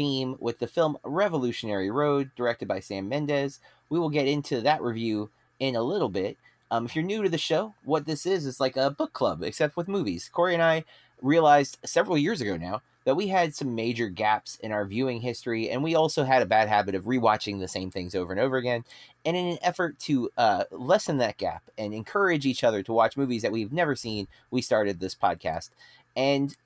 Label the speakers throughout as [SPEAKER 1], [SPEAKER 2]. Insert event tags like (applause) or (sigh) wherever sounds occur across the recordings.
[SPEAKER 1] theme with the film Revolutionary Road, directed by Sam Mendes. We will get into that review in a little bit. Um, if you're new to the show, what this is is like a book club, except with movies. Corey and I realized several years ago now that we had some major gaps in our viewing history, and we also had a bad habit of rewatching the same things over and over again. And in an effort to uh, lessen that gap and encourage each other to watch movies that we've never seen, we started this podcast. And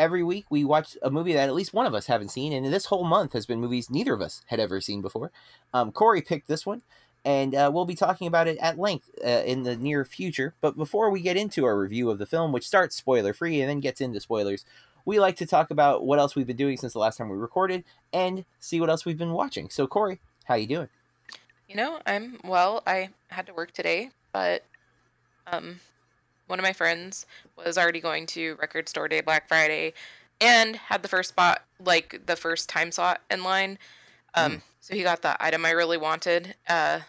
[SPEAKER 1] every week we watch a movie that at least one of us haven't seen, and this whole month has been movies neither of us had ever seen before. Um, Corey picked this one, and uh, we'll be talking about it at length uh, in the near future. But before we get into our review of the film, which starts spoiler free and then gets into spoilers, we like to talk about what else we've been doing since the last time we recorded and see what else we've been watching. So, Corey, how you doing?
[SPEAKER 2] You know, I'm well. I had to work today, but um, one of my friends was already going to Record Store Day Black Friday, and had the first spot, like the first time slot in line. Um, mm. so he got the item I really wanted. Uh,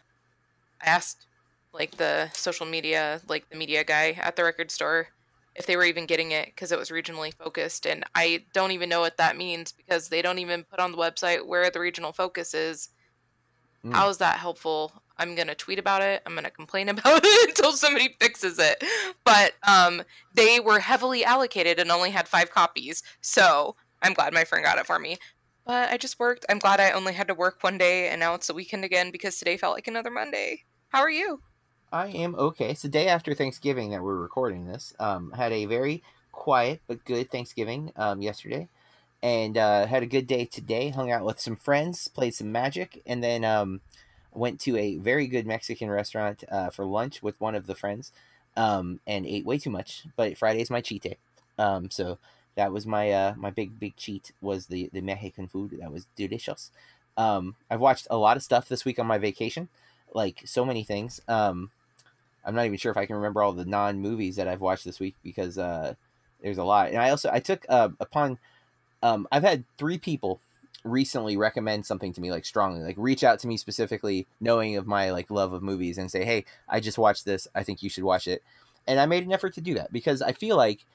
[SPEAKER 2] I asked like the social media, like the media guy at the record store, if they were even getting it because it was regionally focused, and I don't even know what that means because they don't even put on the website where the regional focus is. Mm. How is that helpful? I'm gonna tweet about it. I'm gonna complain (laughs) about it until somebody fixes it. But um, they were heavily allocated and only had five copies, so I'm glad my friend got it for me. But I just worked. I'm glad I only had to work one day, and now it's the weekend again because today felt like another Monday. How are you?
[SPEAKER 1] I am okay. It's the day after Thanksgiving that we're recording this. Um, had a very quiet but good Thanksgiving um, yesterday, and uh, had a good day today. Hung out with some friends, played some Magic, and then um, went to a very good Mexican restaurant uh, for lunch with one of the friends, um, and ate way too much. But Friday's my cheat day, um, so that was my uh, my big big cheat was the the Mexican food. That was delicious. Um, I've watched a lot of stuff this week on my vacation, like so many things. Um, I'm not even sure if I can remember all the non movies that I've watched this week because uh, there's a lot. And I also I took uh, upon um, I've had three people recently recommend something to me like strongly like reach out to me specifically knowing of my like love of movies and say hey i just watched this. I think you should watch it. And i made an effort to do that because i feel like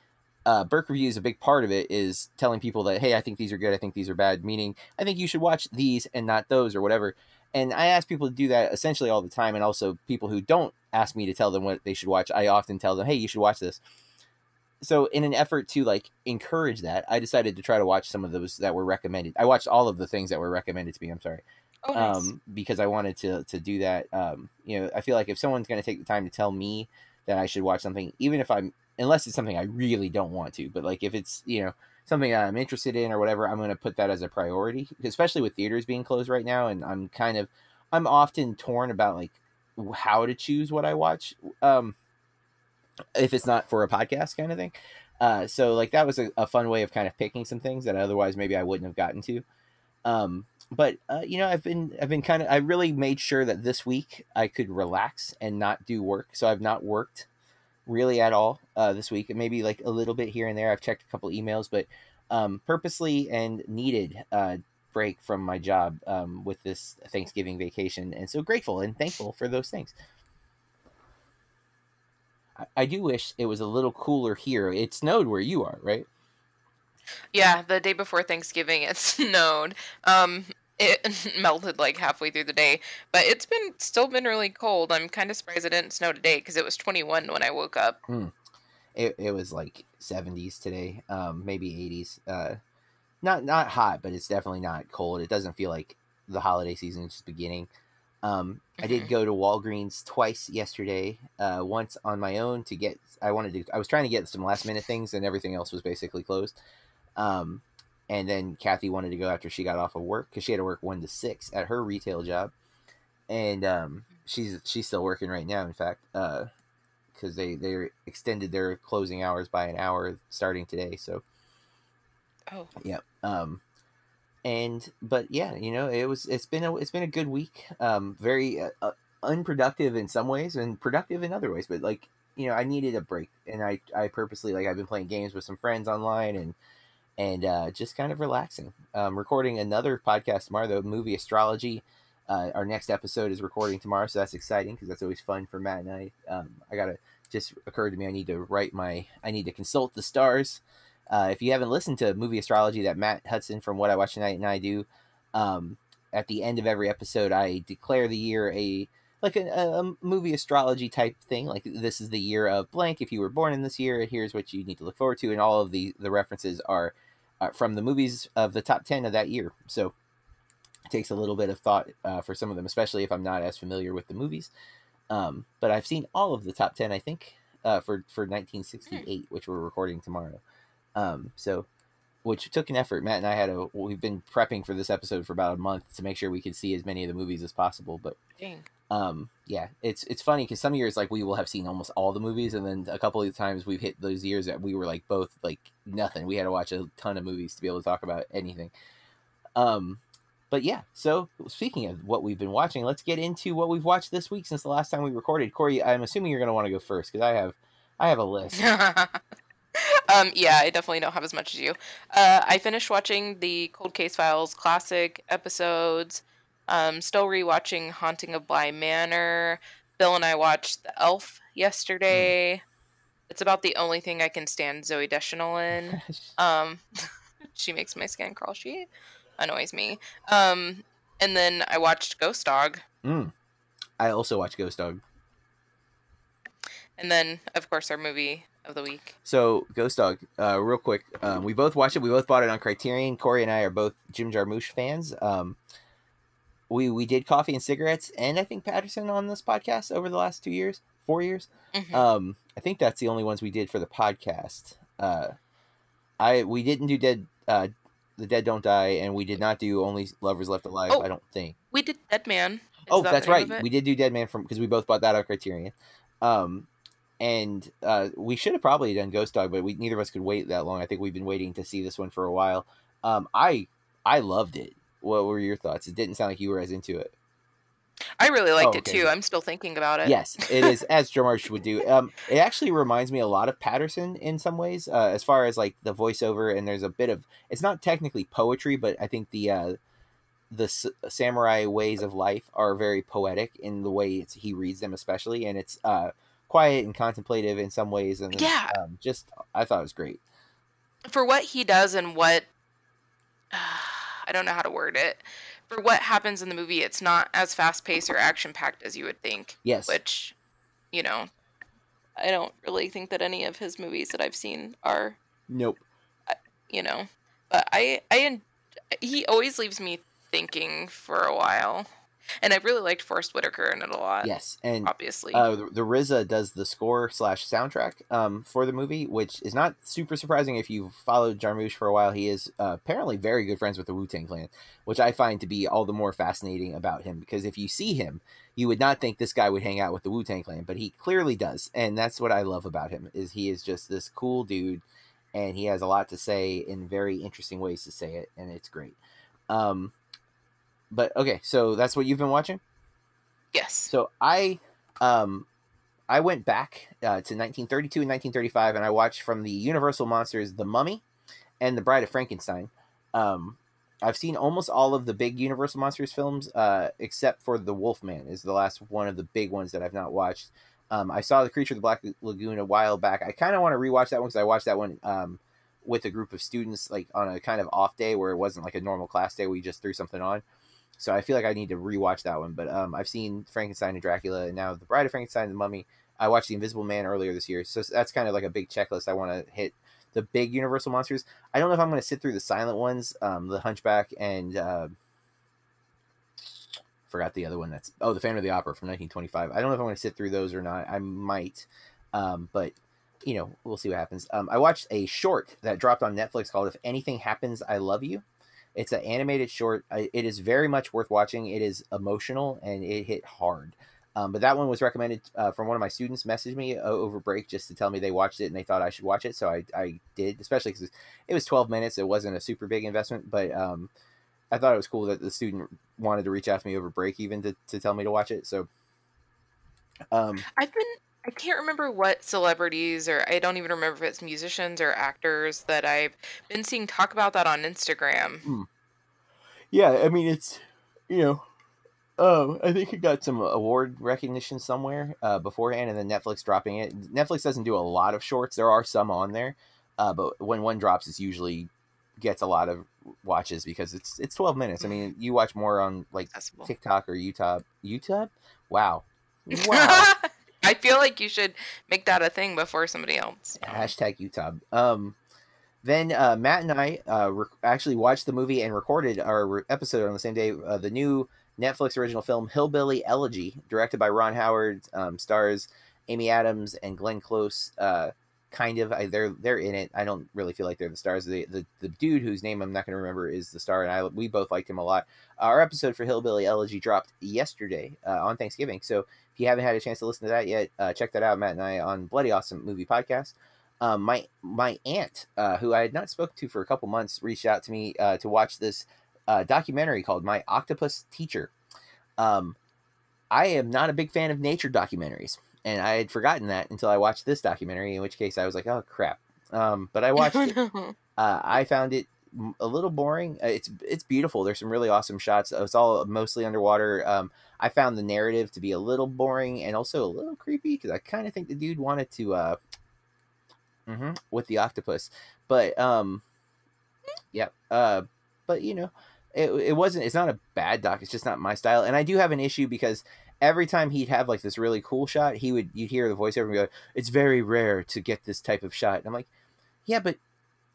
[SPEAKER 1] uh, burke Review is a big part of it is telling people that hey i think these are good. I think these are bad meaning i think you should watch these and not those or whatever. And i ask people to do that essentially all the time and also people who don't ask me to tell them what they should watch i often tell them hey you should watch this so in an effort to like encourage that, I decided to try to watch some of those that were recommended. I watched all of the things that were recommended to me. I'm sorry.
[SPEAKER 2] Oh, nice.
[SPEAKER 1] Um, because I wanted to to do that. Um, you know, I feel like if someone's going to take the time to tell me that I should watch something, even if I'm unless it's something I really don't want to, but like if it's you know something that I'm interested in or whatever, I'm going to put that as a priority. Especially with theaters being closed right now, and I'm kind of I'm often torn about like how to choose what I watch. Um, if it's not for a podcast kind of thing. Uh, so like that was a, a, fun way of kind of picking some things that otherwise maybe I wouldn't have gotten to. Um, but uh, you know, I've been I've been kind of I really made sure that this week I could relax and not do work. So I've not worked really at all uh, this week. Maybe like a little bit here and there. I've checked a couple emails, but um, purposely and needed uh, break from my job um, with this Thanksgiving vacation, and so grateful and thankful for those things. I, do wish it was a little cooler here. It snowed where you are, right?
[SPEAKER 2] Yeah, the day before Thanksgiving it (laughs) snowed. Um, it (laughs) melted like halfway through the day, but it's been still been really cold. I'm kind of surprised it didn't snow today because it was 21 when I woke up.
[SPEAKER 1] Hmm. It, it was like 70s today, um, maybe 80s. Uh, not not hot, but it's definitely not cold. It doesn't feel like the holiday season is just beginning. Um, I did mm-hmm. go to Walgreens twice yesterday. Uh, once on my own to get. I wanted to. I was trying to get some last minute things, and everything else was basically closed. Um, and then Kathy wanted to go after she got off of work because she had to work one to six at her retail job, and um, she's she's still working right now. In fact, because uh, they they extended their closing hours by an hour starting today. So,
[SPEAKER 2] oh
[SPEAKER 1] yeah. Um, and but yeah, you know, it was it's been a it's been a good week. Um, very uh, uh, unproductive in some ways and productive in other ways. But like you know, I needed a break, and I I purposely like I've been playing games with some friends online and and uh, just kind of relaxing. Um, recording another podcast tomorrow, the movie astrology. Uh, our next episode is recording tomorrow, so that's exciting because that's always fun for Matt and I. Um, I gotta just occurred to me I need to write my I need to consult the stars. Uh, if you haven't listened to movie astrology that Matt Hudson from What I Watch Tonight and I do, um, at the end of every episode, I declare the year a like a, a, movie astrology type thing. Like this is the year of blank. If you were born in this year, here's what you need to look forward to, and all of the the references are, are from the movies of the top ten of that year. So it takes a little bit of thought uh, for some of them, especially if I'm not as familiar with the movies. Um, but I've seen all of the top ten, I think, uh, for for 1968, which we're recording tomorrow. Um, so, which took an effort. Matt and I had a we've been prepping for this episode for about a month to make sure we could see as many of the movies as possible. But
[SPEAKER 2] Dang.
[SPEAKER 1] um, yeah, it's it's funny because some years like we will have seen almost all the movies, and then a couple of times we've hit those years that we were like both like nothing. We had to watch a ton of movies to be able to talk about anything. Um, but yeah, so speaking of what we've been watching, let's get into what we've watched this week since the last time we recorded. Corey, I'm assuming you're going to want to go first because I have I have a list. (laughs)
[SPEAKER 2] um, yeah, I definitely don't have as much as you. Uh, I finished watching the Cold Case Files classic episodes. Um, still rewatching Haunting of Bly Manor. Bill and I watched The Elf yesterday. It's about the only thing I can stand Zooey Deschanel in. (laughs) Um, (laughs) she makes my skin crawl. She annoys me. Um, and then I watched Ghost Dog.
[SPEAKER 1] Mm. I also watched Ghost Dog.
[SPEAKER 2] And then, of course, our movie of the week.
[SPEAKER 1] So Ghost Dog, uh, real quick, um, we both watched it. We both bought it on Criterion. Corey and I are both Jim Jarmusch fans. Um, we we did coffee and cigarettes, and I think Paterson on this podcast over the last two years, four years.
[SPEAKER 2] Mhm.
[SPEAKER 1] Um, I think that's the only ones we did for the podcast. Uh, I we didn't do Dead. Uh, the Dead Don't Die, and we did not do Only Lovers Left Alive.
[SPEAKER 2] Oh.
[SPEAKER 1] I don't think.
[SPEAKER 2] we did Dead Man. Is
[SPEAKER 1] oh,
[SPEAKER 2] that
[SPEAKER 1] that's right. We did do Dead Man from because we both bought that on Criterion. Um, and uh, we should have probably done Ghost Dog, but we neither of us could wait that long. I think we've been waiting to see this one for a while. Um, I I loved it. What were your thoughts? It didn't sound like you were as into it.
[SPEAKER 2] I really liked
[SPEAKER 1] Oh,
[SPEAKER 2] it too. I'm still thinking about it.
[SPEAKER 1] Yes, it is (laughs) as Jarmusch would do. Um, it actually reminds me a lot of Paterson in some ways, uh, as far as like the voiceover. And there's a bit of it's not technically poetry, but I think the uh, the s- samurai ways of life are very poetic in the way it's, he reads them, especially, and it's uh, quiet and contemplative in some ways. And
[SPEAKER 2] Yeah.
[SPEAKER 1] um, just I thought it was great.
[SPEAKER 2] For what he does and what (sighs) I don't know how to word it. For what happens in the movie, it's not as fast paced or action packed as you would think.
[SPEAKER 1] Yes,
[SPEAKER 2] Which, you know, I don't really think that any of his movies that I've seen are,
[SPEAKER 1] nope.
[SPEAKER 2] you know. But I, I, he always leaves me thinking for a while, and I really liked Forest Whitaker in it a lot.
[SPEAKER 1] Yes, and
[SPEAKER 2] obviously.
[SPEAKER 1] Uh, the, the RZA does the score slash soundtrack um, for the movie, which is not super surprising if you've followed Jarmusch for a while. He is uh, apparently very good friends with the Wu Tang Clan, which I find to be all the more fascinating about him because if you see him, you would not think this guy would hang out with the Wu Tang Clan, but he clearly does, and that's what I love about him is he is just this cool dude, and he has a lot to say in very interesting ways to say it, and it's great. Um, but okay, so that's what you've been watching.
[SPEAKER 2] yes.
[SPEAKER 1] So I, um, I went back uh, to 1932 and 1935, and I watched from the Universal monsters The Mummy and The Bride of Frankenstein. Um, I've seen almost all of the big Universal monsters films, uh, except for The Wolfman is the last one of the big ones that I've not watched. Um, I saw The Creature of the Black Lagoon a while back. I kind of want to rewatch that one because I watched that one um, with a group of students, like on a kind of off day where it wasn't like a normal class day. We just threw something on. So I feel like I need to rewatch that one. But um, I've seen Frankenstein and Dracula, and now The Bride of Frankenstein and the Mummy. I watched The Invisible Man earlier this year, so that's kind of like a big checklist. I want to hit the big Universal monsters. I don't know if I'm going to sit through the silent ones, um, The Hunchback and uh, forgot the other one. That's oh, The Phantom of the Opera from 1925. I don't know if I'm going to sit through those or not. I might, um, but you know, we'll see what happens. Um, I watched a short that dropped on Netflix called "If Anything Happens, I Love You." It's an animated short. It is very much worth watching. It is emotional and it hit hard. Um, but that one was recommended uh, from one of my students. Messaged me over break just to tell me they watched it and they thought I should watch it. So I, I did, especially because it was 12 minutes. It wasn't a super big investment, but um, I thought it was cool that the student wanted to reach out to me over break even to, to tell me to watch it. So, um,
[SPEAKER 2] I've been I can't remember what celebrities or I don't even remember if it's musicians or actors that I've been seeing talk about that on Instagram.
[SPEAKER 1] yeah, I mean it's you know, um, I think it got some award recognition somewhere uh, beforehand, and then Netflix dropping it. Netflix doesn't do a lot of shorts. There are some on there, uh, but when one drops, it's usually gets a lot of watches because it's it's 12 minutes. I mean, you watch more on like
[SPEAKER 2] Accessible.
[SPEAKER 1] TikTok or YouTube. YouTube? Wow. (laughs) Wow.
[SPEAKER 2] I feel like you should make that a thing before somebody else.
[SPEAKER 1] Hashtag YouTube. Um, then uh, Matt and I uh, actually watched the movie and recorded our re- episode on the same day. Uh, the new Netflix original film Hillbilly Elegy, directed by Ron Howard, um, stars Amy Adams and Glenn Close. Uh, kind of, I, they're they're in it. I don't really feel like they're the stars. The the, the dude whose name I'm not going to remember is the star, and I we both liked him a lot. Our episode for Hillbilly Elegy dropped yesterday uh, on Thanksgiving, so if you haven't had a chance to listen to that yet, uh, check that out. Matt and I on Bloody Awesome Movie Podcast. Um, my my aunt, uh, who I had not spoken to for a couple months, reached out to me uh, to watch this uh, documentary called My Octopus Teacher. Um, I am not a big fan of nature documentaries, and I had forgotten that until I watched this documentary. In which case, I was like, "Oh crap!" Um, but I (laughs) watched it. Uh, I found it a little boring. Uh, It's it's beautiful. There's some really awesome shots. It's all mostly underwater. Um, I found the narrative to be a little boring and also a little creepy because I kind of think the dude wanted to uh, mhm, with the octopus, but um, yep. Uh, but you know, it it wasn't. It's not a bad doc. It's just not my style. And I do have an issue because every time he'd have like this really cool shot, he would you'd hear the voiceover and go, "It's very rare to get this type of shot." And I'm like, yeah, but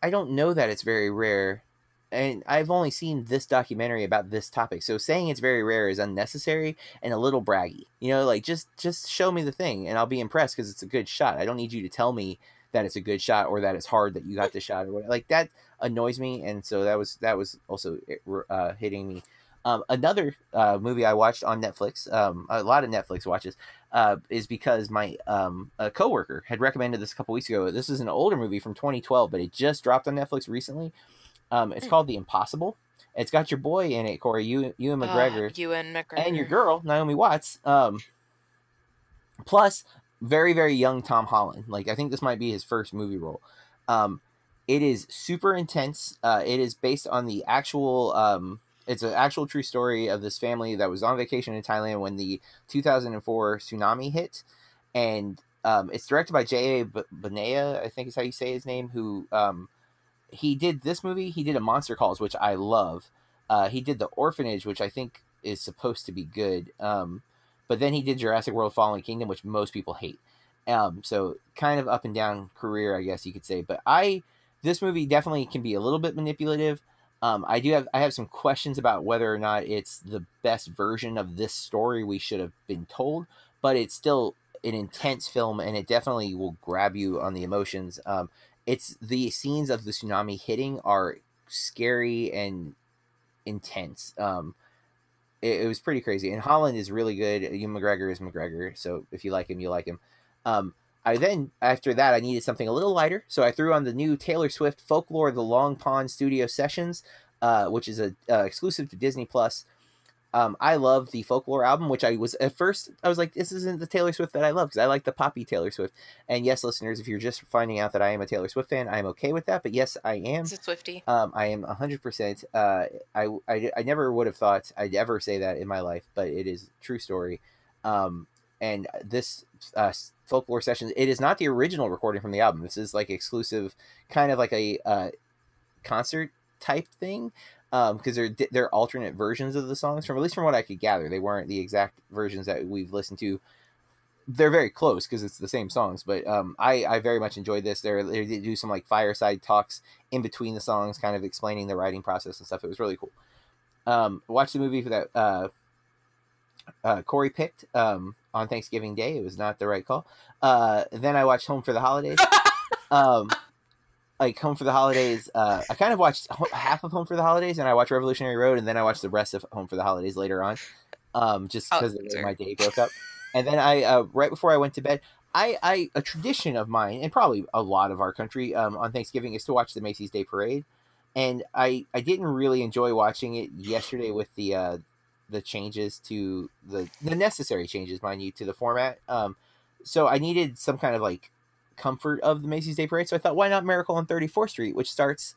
[SPEAKER 1] I don't know that it's very rare. And I've only seen this documentary about this topic. So saying it's very rare is unnecessary and a little braggy. You know, like just just show me the thing and I'll be impressed because it's a good shot. I don't need you to tell me that it's a good shot or that it's hard that you got the shot or whatever. Like that annoys me and so that was that was also uh, hitting me. Um, another uh, movie I watched on Netflix, um, a lot of Netflix watches, uh, is because my um, a coworker had recommended this a couple weeks ago. This is an older movie from 2012, but it just dropped on Netflix recently. Um, it's
[SPEAKER 2] Hmm.
[SPEAKER 1] called The Impossible. It's got your boy in it, Corey, you Ewan McGregor,
[SPEAKER 2] Uh, Ewan McGregor.
[SPEAKER 1] and your girl Naomi Watts. Um, plus, very very young Tom Holland. Like I think this might be his first movie role. Um, it is super intense. Uh, it is based on the actual. Um, it's an actual true story of this family that was on vacation in Thailand when the 2004 tsunami hit, and um, it's directed by J.A. B- Benea, I think is how you say his name. Who um, he did this movie. He did a Monster Calls, which I love. Uh, he did the Orphanage, which I think is supposed to be good. Um, but then he did Jurassic World: Fallen Kingdom, which most people hate. Um, so kind of up and down career, I guess you could say. But I, this movie definitely can be a little bit manipulative. Um, I do have I have some questions about whether or not it's the best version of this story we should have been told, but it's still an intense film, and it definitely will grab you on the emotions. Um, it's the scenes of the tsunami hitting are scary and intense. Um, it, it was pretty crazy. And Holland is really good. Ewan McGregor is McGregor, so if you like him, you like him. Um, I then after that I needed something a little lighter, so I threw on the new Taylor Swift Folklore: The Long Pond Studio Sessions, uh, which is a uh, exclusive to Disney Plus. Um, I love the Folklore album, which I was at first I was like, this isn't the Taylor Swift that I love because I like the poppy Taylor Swift. And yes, listeners, if you're just finding out that I am a Taylor Swift fan, I am okay with that. But yes, I am.
[SPEAKER 2] It's a Swiftie.
[SPEAKER 1] Um, I am 100%. Uh, I, I, I never would have thought I'd ever say that in my life, but it is a true story. Um, and this uh, folklore sessions, it is not the original recording from the album. This is like exclusive, kind of like a uh, concert type thing. Because they're they're alternate versions of the songs from at least from what I could gather, they weren't the exact versions that we've listened to they're very close because it's the same songs. But um, I I very much enjoyed this. They're, they do some like fireside talks in between the songs, kind of explaining the writing process and stuff. It was really cool. Um, watched the movie for that uh, uh, Corey picked um, on Thanksgiving Day. It was not the right call. Uh, then I watched Home for the Holidays. (laughs) um, like Home for the Holidays. Uh, I kind of watched half of Home for the Holidays, and I watched Revolutionary Road, and then I watched the rest of Home for the Holidays later on, um, just
[SPEAKER 2] Oh,
[SPEAKER 1] because of the way
[SPEAKER 2] sure.
[SPEAKER 1] my day broke up. And then I, uh, right before I went to bed, I, I a tradition of mine, and probably a lot of our country, um, on Thanksgiving is to watch the Macy's Day Parade. and I I didn't really enjoy watching it yesterday with the uh, the changes to the the necessary changes, mind you, to the format. Um, so I needed some kind of like comfort of the Macy's Day Parade. So I thought, why not Miracle on 34th Street, which starts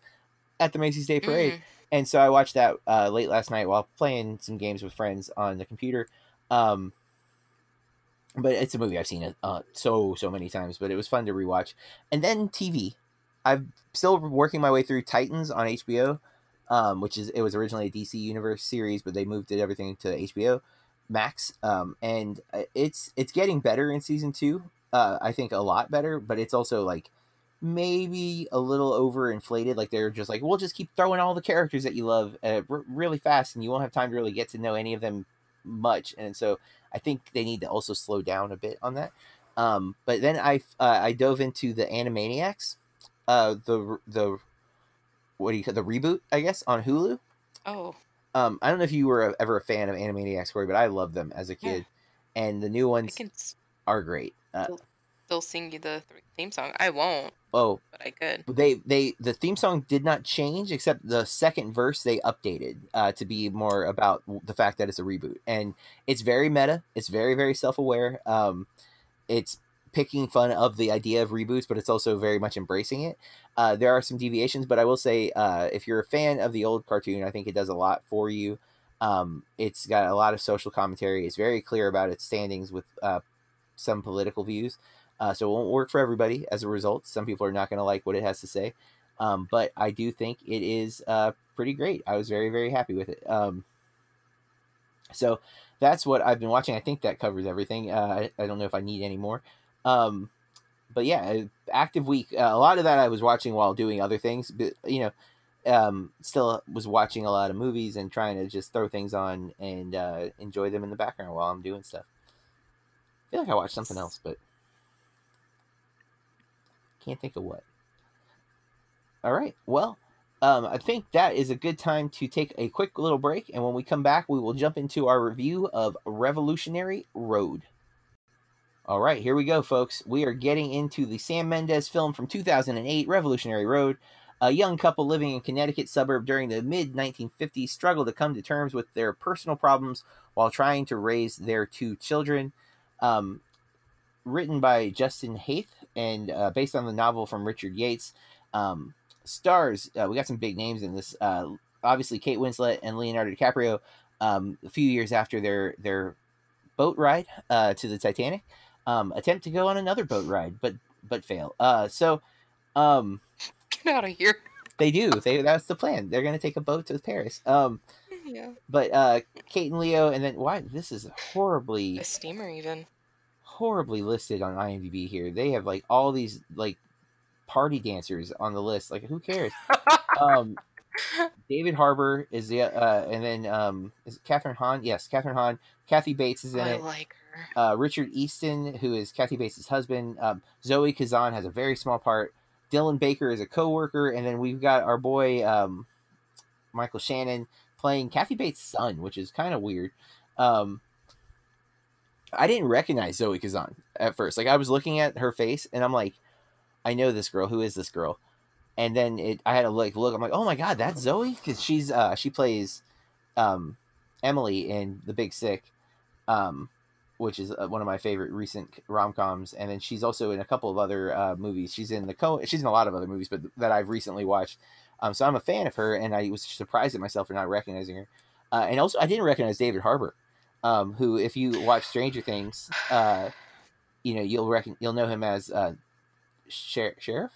[SPEAKER 1] at the Macy's Day Parade.
[SPEAKER 2] Mm.
[SPEAKER 1] And so I watched that uh, late last night while playing some games with friends on the computer. Um, but it's a movie I've seen uh, so so many times, but it was fun to rewatch. And then TV, I'm still working my way through Titans on HBO, um, which is it was originally a DC Universe series, but they moved it everything to HBO Max, um, and uh, it's it's getting better in season two. Uh, I think a lot better, but it's also like maybe a little overinflated. Like they're just like, we'll just keep throwing all the characters that you love uh, r- really fast, and you won't have time to really get to know any of them much. And so I think they need to also slow down a bit on that. Um, but then I uh, I dove into the Animaniacs, uh, the the what do you call the reboot? I guess on Hulu.
[SPEAKER 2] Oh,
[SPEAKER 1] Um, I don't know if you were ever a fan of Animaniacs, Corey, but I loved them as a
[SPEAKER 2] Yeah.
[SPEAKER 1] kid, and the new ones
[SPEAKER 2] can
[SPEAKER 1] are great. Uh,
[SPEAKER 2] still sing you the theme song. I won't,
[SPEAKER 1] oh,
[SPEAKER 2] but I could.
[SPEAKER 1] they they the theme song did not change except the second verse they updated uh, to be more about the fact that it's a reboot and it's very meta it's very very self-aware um, it's picking fun of the idea of reboots but it's also very much embracing it uh, there are some deviations but i will say uh, if you're a fan of the old cartoon i think it does a lot for you um, it's got a lot of social commentary it's very clear about its standings with uh, some political views uh, so it won't work for everybody as a result. Some people are not going to like what it has to say. Um, but I do think it is uh, pretty great. I was very, very happy with it. Um, so that's what I've been watching. I think that covers everything. Uh, I, I don't know if I need any more. Um, but yeah, active week. Uh, a lot of that I was watching while doing other things. But, you know, um, still was watching a lot of movies and trying to just throw things on and uh, enjoy them in the background while I'm doing stuff. I feel like I watched something else, but can't think of what. All right. Well, um, I think that is a good time to take a quick little break. And when we come back, we will jump into our review of Revolutionary Road. All right, here we go, folks. We are getting into the Sam Mendes film from 2008, Revolutionary Road. A young couple living in Connecticut suburb during the mid 1950s struggle to come to terms with their personal problems while trying to raise their two children. Um, written by Justin Haythe and uh, based on the novel from Richard Yates. Um, stars, uh, we got some big names in this. Uh, obviously, Kate Winslet and Leonardo DiCaprio. Um, a few years after their their boat ride uh, to the Titanic, um, attempt to go on another boat ride, but but fail. Uh, so um,
[SPEAKER 2] Get out of here.
[SPEAKER 1] they do. They that's the plan. They're gonna take a boat to Paris. Um,
[SPEAKER 2] Yeah.
[SPEAKER 1] but uh, Kate and Leo, and then why this is horribly
[SPEAKER 2] A steamer, even.
[SPEAKER 1] horribly listed on IMDb here. They have like all these like party dancers on the list. Like who cares? (laughs) um, David Harbour is the uh, and then um, is it Kathryn Hahn? Yes, Kathryn Hahn. Kathy Bates is in
[SPEAKER 2] I
[SPEAKER 1] it.
[SPEAKER 2] like her.
[SPEAKER 1] Uh, Richard Easton, who is Kathy Bates' husband. Um, Zoe Kazan has a very small part. Dylan Baker is a co-worker, and then we've got our boy um, Michael Shannon playing Kathy Bates' son, which is kind of weird. Um, I didn't recognize Zoe Kazan at first. Like I was looking at her face, and I'm like, I know this girl. Who is this girl? And then it, I had to like look. I'm like, oh my god, that's Zoe, because she's uh, she plays um, Emily in The Big Sick, um, which is uh, one of my favorite recent rom coms. And then she's also in a couple of other uh, movies. She's in the co. She's in a lot of other movies, but that I've recently watched. Um, so I'm a fan of her, and I was surprised at myself for not recognizing her. Uh, and also, I didn't recognize David Harbour, um, who, if you watch Stranger Things, uh, you know you'll reckon you'll know him as uh, Sher- sheriff.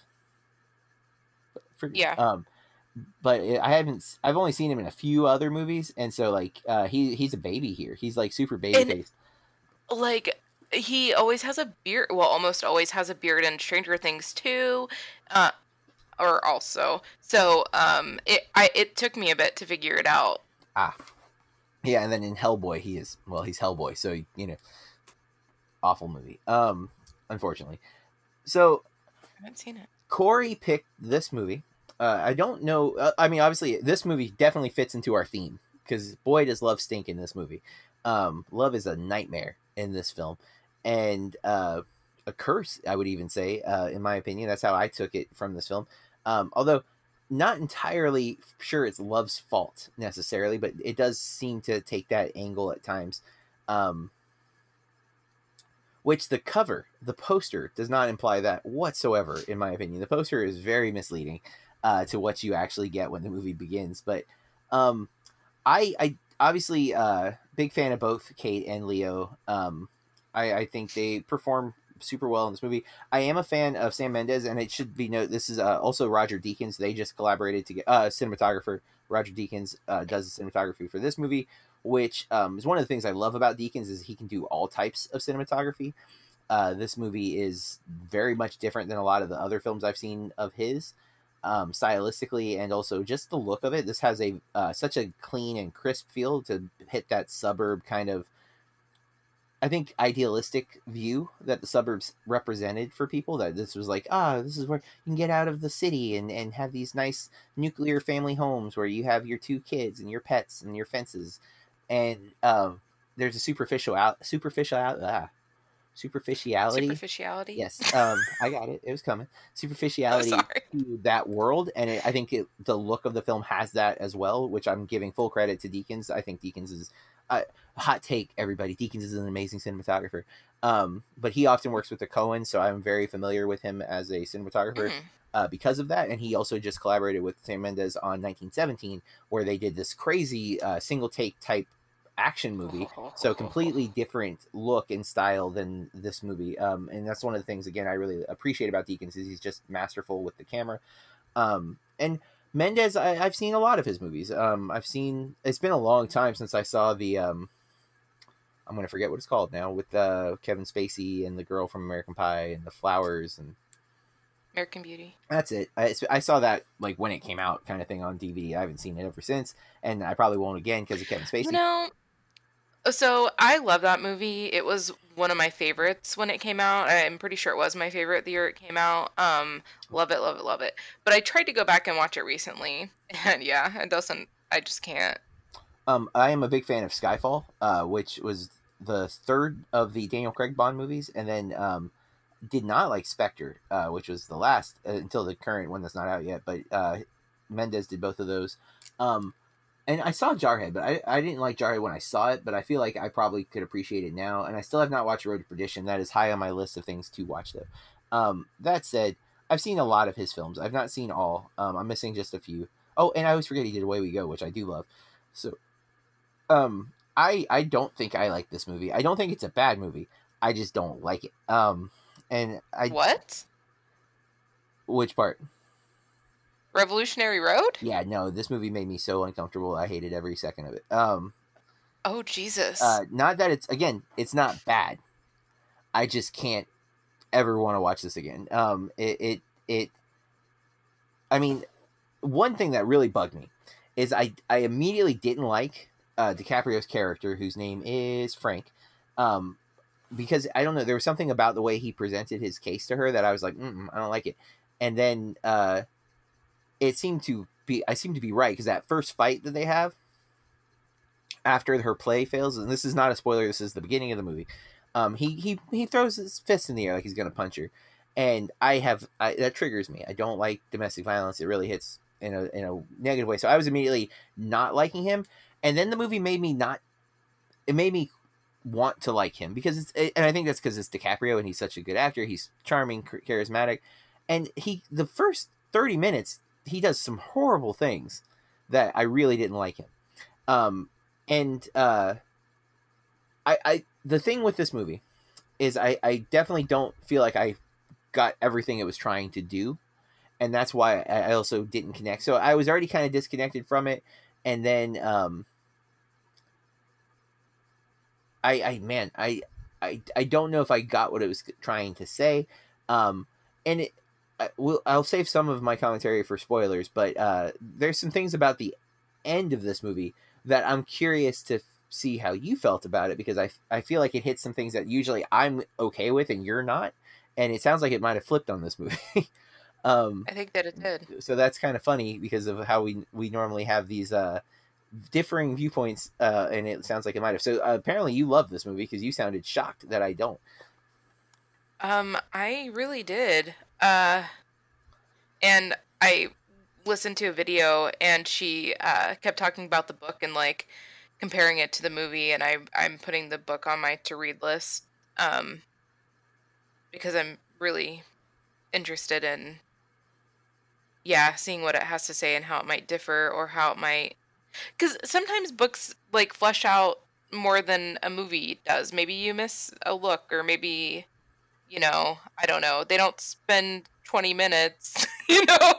[SPEAKER 1] For-
[SPEAKER 2] Yeah.
[SPEAKER 1] Um, but I haven't. I've only seen him in a few other movies, and so like uh, he he's a baby here. He's like super baby faced.
[SPEAKER 2] Like he always has a beard well almost always has a beard in stranger things too uh or also so um it i it took me a bit to figure it out Ah.
[SPEAKER 1] Yeah, and then in Hellboy, he is well, he's Hellboy, so you know, awful movie. Um, unfortunately, so
[SPEAKER 2] i haven't seen it
[SPEAKER 1] Corey picked this movie. Uh, I don't know. Uh, I mean, obviously, this movie definitely fits into our theme because boy, does love stink in this movie. Um, love is a nightmare in this film, and uh, a curse. I would even say, uh, in my opinion, that's how I took it from this film. Um, although not entirely sure it's Love's fault necessarily, but it does seem to take that angle at times. Um, which the cover, the poster, does not imply that whatsoever, in my opinion. The poster is very misleading uh, to what you actually get when the movie begins. But um, I, I obviously uh, big fan of both Kate and Leo. Um, I, I think they perform super well in this movie. I am a fan of Sam Mendes, and it should be noted this is uh, also Roger Deakins. They just collaborated to get uh, cinematographer Roger Deakins uh, does the cinematography for this movie, which um, is one of the things I love about Deakins is he can do all types of cinematography. Uh, this movie is very much different than a lot of the other films I've seen of his, um, stylistically and also just the look of it. This has a uh, such a clean and crisp feel to hit that suburb kind of I think idealistic view that the suburbs represented for people that this was like ah this is where you can get out of the city and, and have these nice nuclear family homes where you have your two kids and your pets and your fences and um, there's a superficial out superficial out ah, superficiality
[SPEAKER 2] Superficiality.
[SPEAKER 1] yes (laughs) um, I got it it was coming superficiality to that world and it, I think it, the look of the film has that as well which I'm giving full credit to Deakins I think Deakins is uh, hot take everybody deakins is an amazing cinematographer um, but he often works with the Coen so i'm very familiar with him as a cinematographer
[SPEAKER 2] Mhm.
[SPEAKER 1] uh, because of that and he also just collaborated with sam mendes on 1917 where they did this crazy uh, single take type action movie so (laughs) completely different look and style than this movie um, and that's one of the things again i really appreciate about deakins is he's just masterful with the camera um, and Mendes, I, I've seen a lot of his movies. Um, I've seen. It's been a long time since I saw the. Um, I'm gonna forget what it's called now with uh, Kevin Spacey and the girl from American Pie and the flowers and
[SPEAKER 2] American Beauty.
[SPEAKER 1] that's it. I, I saw that like when it came out, kind of thing on DVD. I haven't seen it ever since, and I probably won't again because of Kevin Spacey.
[SPEAKER 2] You know, so I love that movie. It was one of my favorites when it came out. I'm pretty sure it was my favorite the year it came out. Um, love it, love it, love it. But I tried to go back and watch it recently, (laughs) and yeah, it doesn't. I just can't.
[SPEAKER 1] Um, I am a big fan of Skyfall, uh, which was the third of the Daniel Craig Bond movies, and then um, did not like Spectre, uh, which was the last uh, until the current one that's not out yet. But uh, Mendes did both of those. Um, and I saw Jarhead, but I, I didn't like Jarhead when I saw it, but I feel like I probably could appreciate it now. And I still have not watched Road to Perdition. That is high on my list of things to watch, though. Um, that said, I've seen a lot of his films. I've not seen all. Um, I'm missing just a few. Oh, and I always forget he did Away We Go, which I do love. So, um, I I don't think I like this movie. I don't think it's a bad movie. I just don't like it. Um, and I
[SPEAKER 2] What?
[SPEAKER 1] which part?
[SPEAKER 2] Revolutionary Road?
[SPEAKER 1] Yeah, no, this movie made me so uncomfortable. I hated every second of it. Um,
[SPEAKER 2] Oh Jesus!
[SPEAKER 1] uh, not that it's again, it's not bad. I just can't ever want to watch this again. Um, it it it. I mean, one thing that really bugged me is I I immediately didn't like uh, DiCaprio's character, whose name is Frank, um, because I don't know there was something about the way he presented his case to her that I was like, I don't like it, and then uh, it seemed to be I seem to be right because that first fight that they have after her play fails, and this is not a spoiler, this is the beginning of the movie. Um, he he he throws his fist in the air like he's gonna punch her, and I have I, that triggers me. I don't like domestic violence. It really hits in a in a negative way. So I was immediately not liking him, and then the movie made me not. It made me want to like him because it's and I think that's because it's DiCaprio and he's such a good actor. He's charming, charismatic, and he the first thirty minutes he does some horrible things that I really didn't like him. Um, and uh, I I the thing with this movie is I I definitely don't feel like I got everything it was trying to do, and that's why I also didn't connect. So I was already kind of disconnected from it, and then um, I I man I I I don't know if I got what it was trying to say, um, and it. I, will I'll save some of my commentary for spoilers, but uh, there's some things about the end of this movie that I'm curious to f- see how you felt about it because I, I feel like it hits some things that usually I'm okay with and you're not, and it sounds like it might have flipped on this movie. (laughs) um,
[SPEAKER 2] I think that it did.
[SPEAKER 1] so that's kind of funny because of how we we normally have these uh, differing viewpoints, uh, and it sounds like it might have. So uh, apparently you love this movie because you sounded shocked that I don't.
[SPEAKER 2] Um, I really did. Uh, and I listened to a video and she uh, kept talking about the book and like comparing it to the movie, and I I'm putting the book on my to read list um, because I'm really interested in yeah seeing what it has to say and how it might differ or how it might because sometimes books like flesh out more than a movie does. Maybe you miss a look, or maybe you know I don't know. They don't spend 20 minutes, (laughs) you know,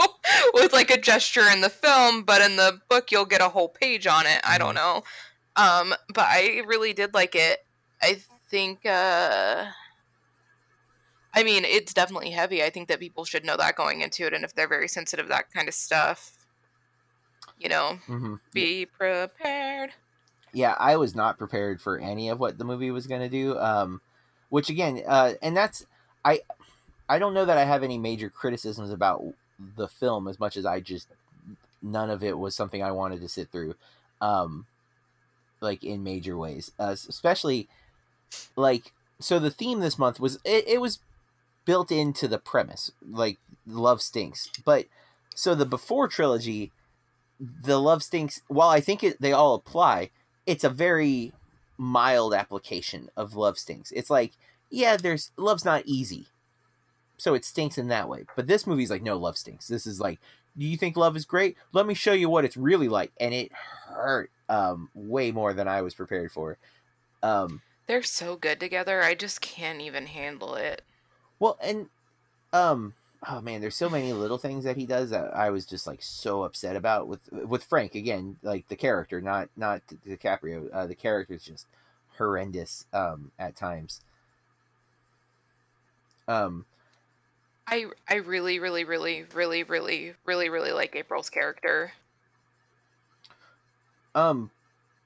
[SPEAKER 2] with like a gesture in the film, but in the book you'll get a whole page on it. I don't know. Um, but I really did like it. I think uh I mean, it's definitely heavy. I think that people should know that going into it and if they're very sensitive to that kind of stuff, you know,
[SPEAKER 1] hmm
[SPEAKER 2] be prepared.
[SPEAKER 1] yeah i was not prepared for any of what the movie was going to do um which again uh and that's i i don't know that i have any major criticisms about the film as much as i just none of it was something i wanted to sit through um like in major ways uh, especially like so the theme this month was it, it was built into the premise like love stinks but so the before trilogy the love stinks while i think it, they all apply it's a very mild application of love stinks. It's like yeah there's love's not easy. So it stinks in that way. But this movie's like no love stinks. This is like do you think love is great? Let me show you what it's really like. And it hurt um way more than i was prepared for. Um
[SPEAKER 2] They're so good together. I just can't even handle it.
[SPEAKER 1] Well, and um, oh man, there's so many little things that he does that I was just like so upset about with with Frank again, like the character, not not Di- DiCaprio. Uh, the character is just horrendous um at times. Um,
[SPEAKER 2] I I really really really really really really really like April's character.
[SPEAKER 1] um,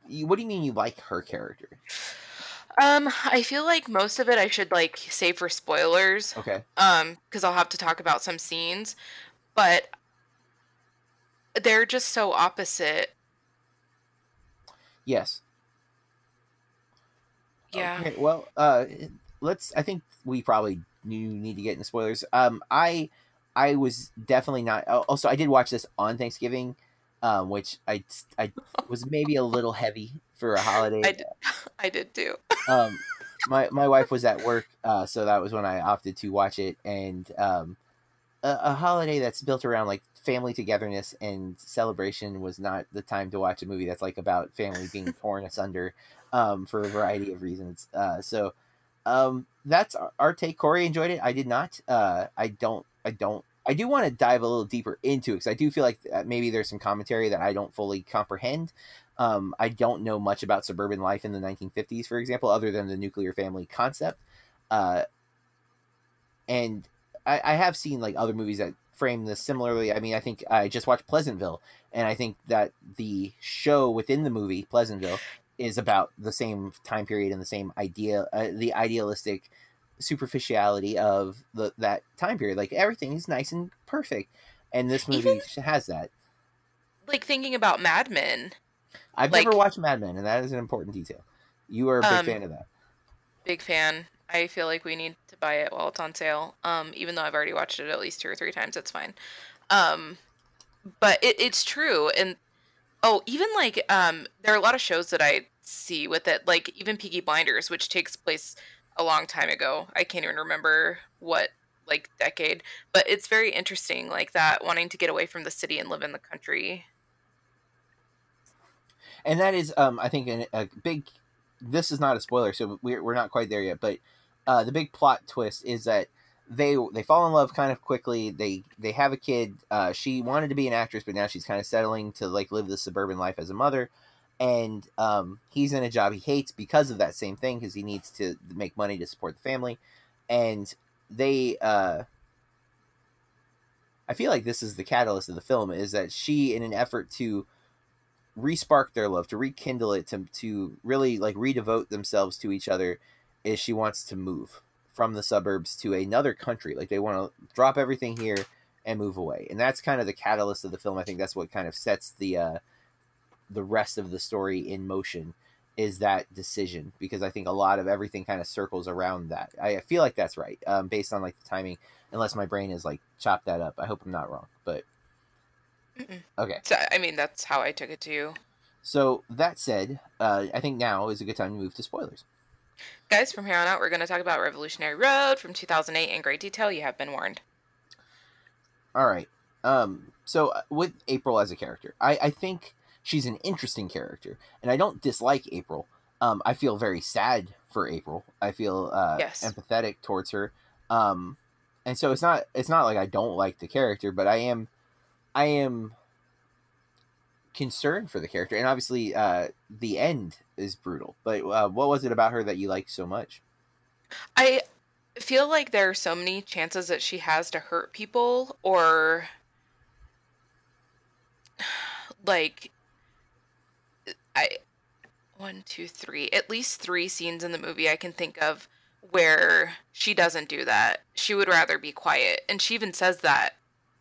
[SPEAKER 1] what do you mean you like her character?
[SPEAKER 2] Um, I feel like most of it I should like save for spoilers.
[SPEAKER 1] Okay,
[SPEAKER 2] Um, because I'll have to talk about some scenes, but they're just so opposite.
[SPEAKER 1] yes,
[SPEAKER 2] Yeah.
[SPEAKER 1] Okay, well, uh, let's. I think we probably need to get into spoilers. Um, I, I was definitely not. Also, I did watch this on Thanksgiving, um, which I, I was maybe a little heavy for a holiday.
[SPEAKER 2] I did, (laughs) I did too. (laughs)
[SPEAKER 1] um, my my wife was at work, uh, so that was when I opted to watch it, and um, a, a holiday that's built around like family togetherness and celebration was not the time to watch a movie that's like about family being (laughs) torn asunder, um, for a variety of reasons. Uh, so, um, that's our, our take. Corey enjoyed it. I did not. Uh, I don't. I don't. I do want to dive a little deeper into it because I do feel like uh, maybe there's some commentary that I don't fully comprehend. Um, I don't know much about suburban life in the 1950s, for example, other than the nuclear family concept. Uh, and I, I have seen like other movies that frame this similarly. I mean, I think I just watched Pleasantville, and I think that the show within the movie Pleasantville is about the same time period and the same idea, uh, the idealistic superficiality of the that time period. Like everything is nice and perfect, and this movie
[SPEAKER 2] Even-
[SPEAKER 1] has that.
[SPEAKER 2] Like thinking about Mad Men.
[SPEAKER 1] I've
[SPEAKER 2] Like-
[SPEAKER 1] never watched Mad Men, and that is an important detail. You are a big
[SPEAKER 2] Um,
[SPEAKER 1] fan of that.
[SPEAKER 2] Big fan. I feel like we need to buy it while it's on sale. Um, even though I've already watched it at least two or three times, it's fine. Um, but it, it's true. And oh, even like um, there are a lot of shows that I see with it, like even Peaky Blinders, which takes place a long time ago. I can't even remember what like decade, but it's very interesting, like that wanting to get away from the city and live in the country.
[SPEAKER 1] And that is um i think a big this is not a spoiler so we're, we're not quite there yet but uh the big plot twist is that they they fall in love kind of quickly. They they have a kid uh she wanted to be an actress but now she's kind of settling to like live the suburban life as a mother. And um he's in a job he hates because of that same thing because he needs to make money to support the family. And they uh i feel like this is the catalyst of the film is that she in an effort to respark their love to rekindle it to to really like redevote themselves to each other is she wants to move from the suburbs to another country. Like they want to drop everything here and move away. And that's kind of the catalyst of the film. I think that's what kind of sets the uh the rest of the story in motion is that decision. Because i think a lot of everything kind of circles around that. I I feel like that's right um based on like the timing. Unless my brain is like chopped that up. I hope i'm not wrong. But
[SPEAKER 2] Mm-mm.
[SPEAKER 1] Okay.
[SPEAKER 2] So I mean, that's how I took it too.
[SPEAKER 1] So that said, uh, I think now is a good time to move to spoilers.
[SPEAKER 2] Guys, from here on out, we're going to talk about Revolutionary Road from 2008 in great detail. You have been warned.
[SPEAKER 1] All right. Um, so uh, with April as a character, I, I think she's an interesting character, and I don't dislike April. Um, I feel very sad for April. I feel uh,
[SPEAKER 2] Yes.
[SPEAKER 1] empathetic towards her. Um, and so it's not it's not like I don't like the character, but I am I am concerned for the character, and obviously uh, the end is brutal. But uh, what was it about her that you liked so much?
[SPEAKER 2] I feel like there are so many chances that she has to hurt people or (sighs) like I one, two, three, at least three scenes in the movie I can think of where she doesn't do that. She would rather be quiet. And she even says that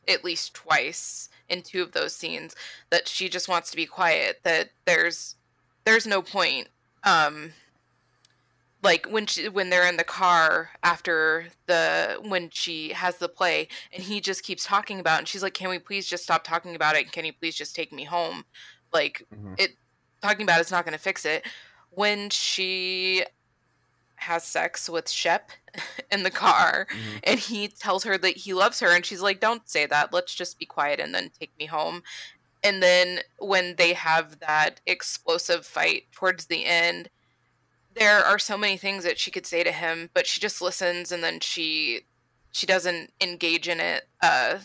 [SPEAKER 2] at least twice in two of those scenes that she just wants to be quiet, that there's there's no point. Um like when she when they're in the car after the when she has the play and he just keeps talking about it and she's like can we please just stop talking about it can you please just take me home like
[SPEAKER 1] Mhm.
[SPEAKER 2] it talking about it's not going to fix it when she has sex with shep (laughs) in the car
[SPEAKER 1] Mhm.
[SPEAKER 2] and he tells her that he loves her and she's like don't say that let's just be quiet and then take me home and then when they have that explosive fight towards the end there are so many things that she could say to him but she just listens and then she she doesn't engage in it uh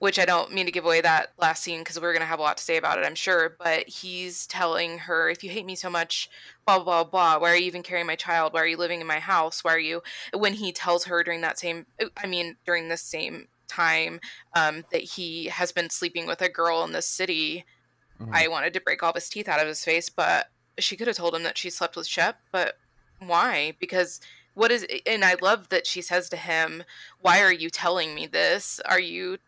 [SPEAKER 2] which i don't mean to give away that last scene because we're going to have a lot to say about it i'm sure but he's telling her if you hate me so much blah blah blah why are you even carrying my child? Why are you living in my house? Why are you when he tells her during that same i mean during the same time um, that he has been sleeping with a girl in the city
[SPEAKER 1] Mhm.
[SPEAKER 2] i wanted to break all his teeth out of his face but she could have told him that she slept with shep but why? Because what is and i love that she says to him why are you telling me this? Are you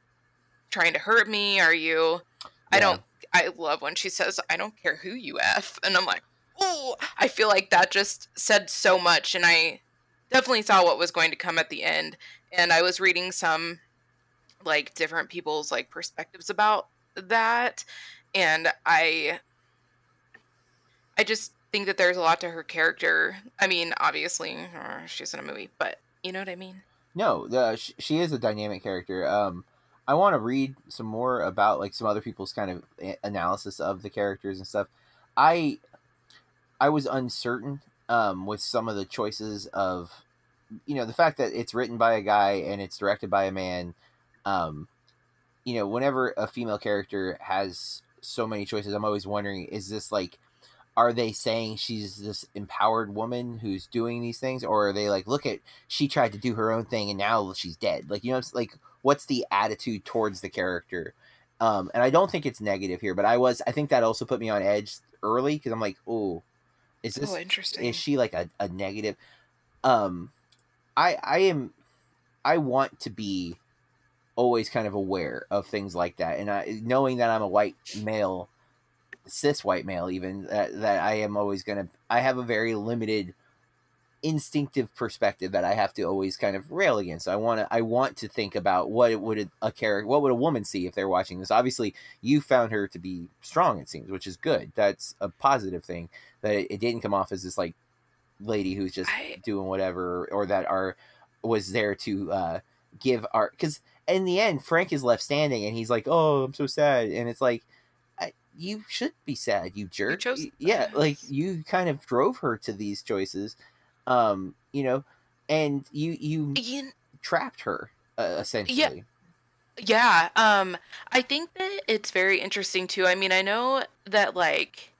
[SPEAKER 2] trying to hurt me? Are you i don't i love when she says i don't care who you f and i'm like oh i feel like that just said so much and i definitely saw what was going to come at the end and i was reading some like different people's like perspectives about that and i i just think that there's a lot to her character. I mean obviously uh, she's in a movie but you know what i mean?
[SPEAKER 1] No, the, sh- she is a dynamic character. Um, I want to read some more about like some other people's kind of analysis of the characters and stuff. I I was uncertain um, with some of the choices of you know the fact that it's written by a guy and it's directed by a man. Um, you know, whenever a female character has so many choices, I'm always wondering: is this like are they saying she's this empowered woman who's doing these things or are they like look at she tried to do her own thing and now she's dead. Like you know it's like what's the attitude towards the character? Um and i don't think it's negative here but i was i think that also put me on edge early because i'm like oh is this
[SPEAKER 2] oh interesting.
[SPEAKER 1] is she like a, a negative? Um i i am i want to be always kind of aware of things like that and i knowing that i'm a white male cis white male even that, that i am always gonna i have a very limited instinctive perspective that i have to always kind of rail against. I want to i want to think about what it would a character what would a woman see if they're watching this? Obviously you found her to be strong it seems which is good. That's a positive thing that it, it didn't come off as this like lady who's just
[SPEAKER 2] I-
[SPEAKER 1] doing whatever or that are was there to uh give art because in the end frank is left standing and he's like oh i'm so sad. And it's like you should be sad you jerk
[SPEAKER 2] chose
[SPEAKER 1] yeah like (laughs) you kind of drove her to these choices um you know and you you
[SPEAKER 2] You-
[SPEAKER 1] trapped her uh, essentially
[SPEAKER 2] Yeah, um I think that it's very interesting too. I mean, I know that like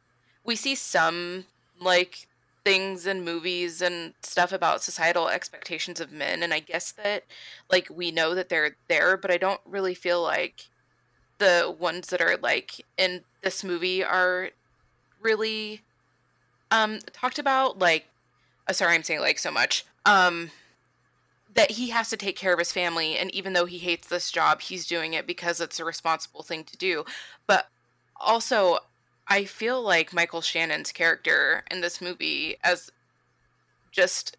[SPEAKER 2] we see some like things in movies and stuff about societal expectations of men and I guess that like we know that they're there, but I don't really feel like the ones that are like in this movie are really um talked about like uh, sorry I'm saying like so much. Um that he has to take care of his family and even though he hates this job he's doing it because it's a responsible thing to do but also i feel like michael shannon's character in this movie as just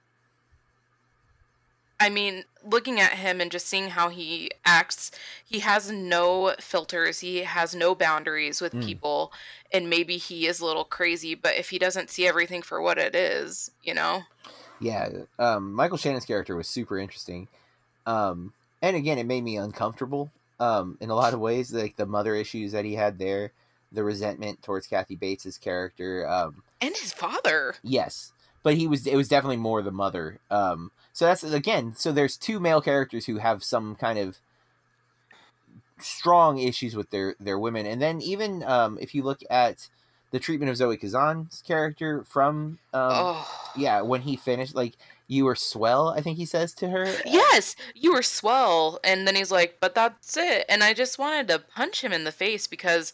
[SPEAKER 2] I mean, looking at him and just seeing how he acts, he has no filters. He has no boundaries with
[SPEAKER 1] Mm.
[SPEAKER 2] people. And maybe he is a little crazy, but if he doesn't see everything for what it is, you know?
[SPEAKER 1] Yeah, um, Michael Shannon's character was super interesting, um, and again, it made me uncomfortable um, in a lot of ways. Like the mother issues that he had there, the resentment towards Kathy Bates's character. Um,
[SPEAKER 2] And his father.
[SPEAKER 1] yes, but he was it was definitely more the mother. Um, so that's again, so there's two male characters who have some kind of strong issues with their their women, and then even um, if you look at the treatment of Zoe Kazan's character from um,
[SPEAKER 2] oh.
[SPEAKER 1] yeah, when he finished, like you were swell, I think he says to her.
[SPEAKER 2] Yes, you were swell. And then he's like, but that's it. And I just wanted to punch him in the face because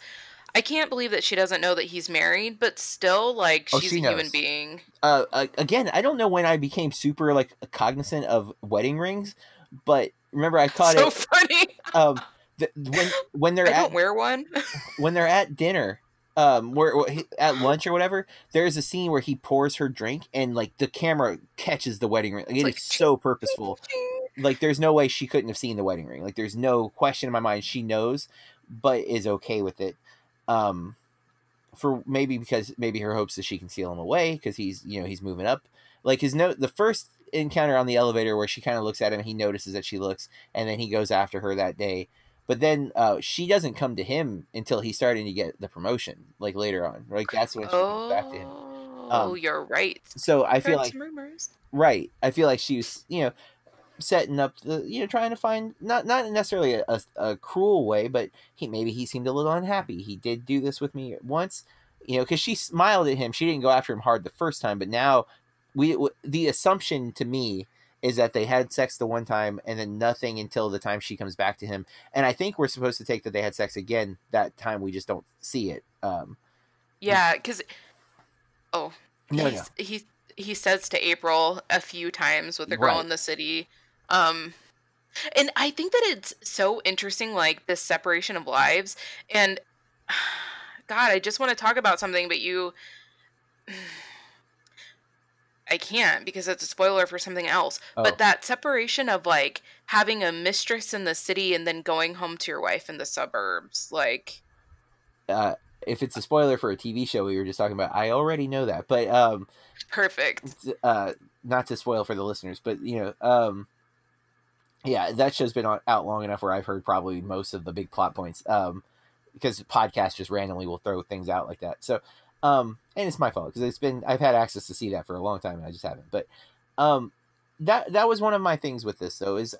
[SPEAKER 2] I can't believe that she doesn't know that he's married, but still, like,
[SPEAKER 1] Oh,
[SPEAKER 2] she's
[SPEAKER 1] she
[SPEAKER 2] a human being.
[SPEAKER 1] Uh, again, I don't know when I became super like cognizant of wedding rings, but remember I caught
[SPEAKER 2] so
[SPEAKER 1] it.
[SPEAKER 2] So funny.
[SPEAKER 1] Um, when when they're
[SPEAKER 2] I
[SPEAKER 1] at
[SPEAKER 2] don't wear one.
[SPEAKER 1] when they're at dinner, um, where where at lunch or whatever, there's a scene where he pours her drink and like the camera catches the wedding ring. Like, it is
[SPEAKER 2] like,
[SPEAKER 1] so purposeful. like there's no way she couldn't have seen the wedding ring like there's no question in my mind she knows but is okay with it um for maybe because maybe her hopes that she can steal him away because he's you know he's moving up like his note the first encounter on the elevator where she kind of looks at him he notices that she looks and then he goes after her that day but then uh, she doesn't come to him until he's starting to get the promotion like later on like that's when she comes back to him
[SPEAKER 2] Oh,
[SPEAKER 1] Um,
[SPEAKER 2] you're right.
[SPEAKER 1] so i feel like
[SPEAKER 2] some rumors.
[SPEAKER 1] Right. I feel like she was, you know, setting up the, you know, trying to find not not necessarily a, a, a cruel way, but he maybe he seemed a little unhappy. He did do this with me once, you know, because she smiled at him. She didn't go after him hard the first time, but now we w- the assumption to me is that they had sex the one time and then nothing until the time she comes back to him. And I think we're supposed to take that they had sex again that time. We just don't see it. Um,
[SPEAKER 2] Yeah, because oh,
[SPEAKER 1] no, no.
[SPEAKER 2] he's, he he says to April a few times with the girl
[SPEAKER 1] Right.
[SPEAKER 2] in the city. Um, and I think that it's so interesting, like this separation of lives. And (sighs) God, I just want to talk about something, but you. (sighs) I can't because it's a spoiler for something else.
[SPEAKER 1] Oh.
[SPEAKER 2] But that separation of like having a mistress in the city and then going home to your wife in the suburbs, like
[SPEAKER 1] Uh, if it's a spoiler for a TV show we were just talking about, I already know that. But um,
[SPEAKER 2] perfect.
[SPEAKER 1] uh not to spoil for the listeners but you know um yeah that show's been out long enough where i've heard probably most of the big plot points um because podcasts just randomly will throw things out like that. So um and it's my fault because it's been i've had access to see that for a long time and i just haven't. But um that that was one of my things with this though is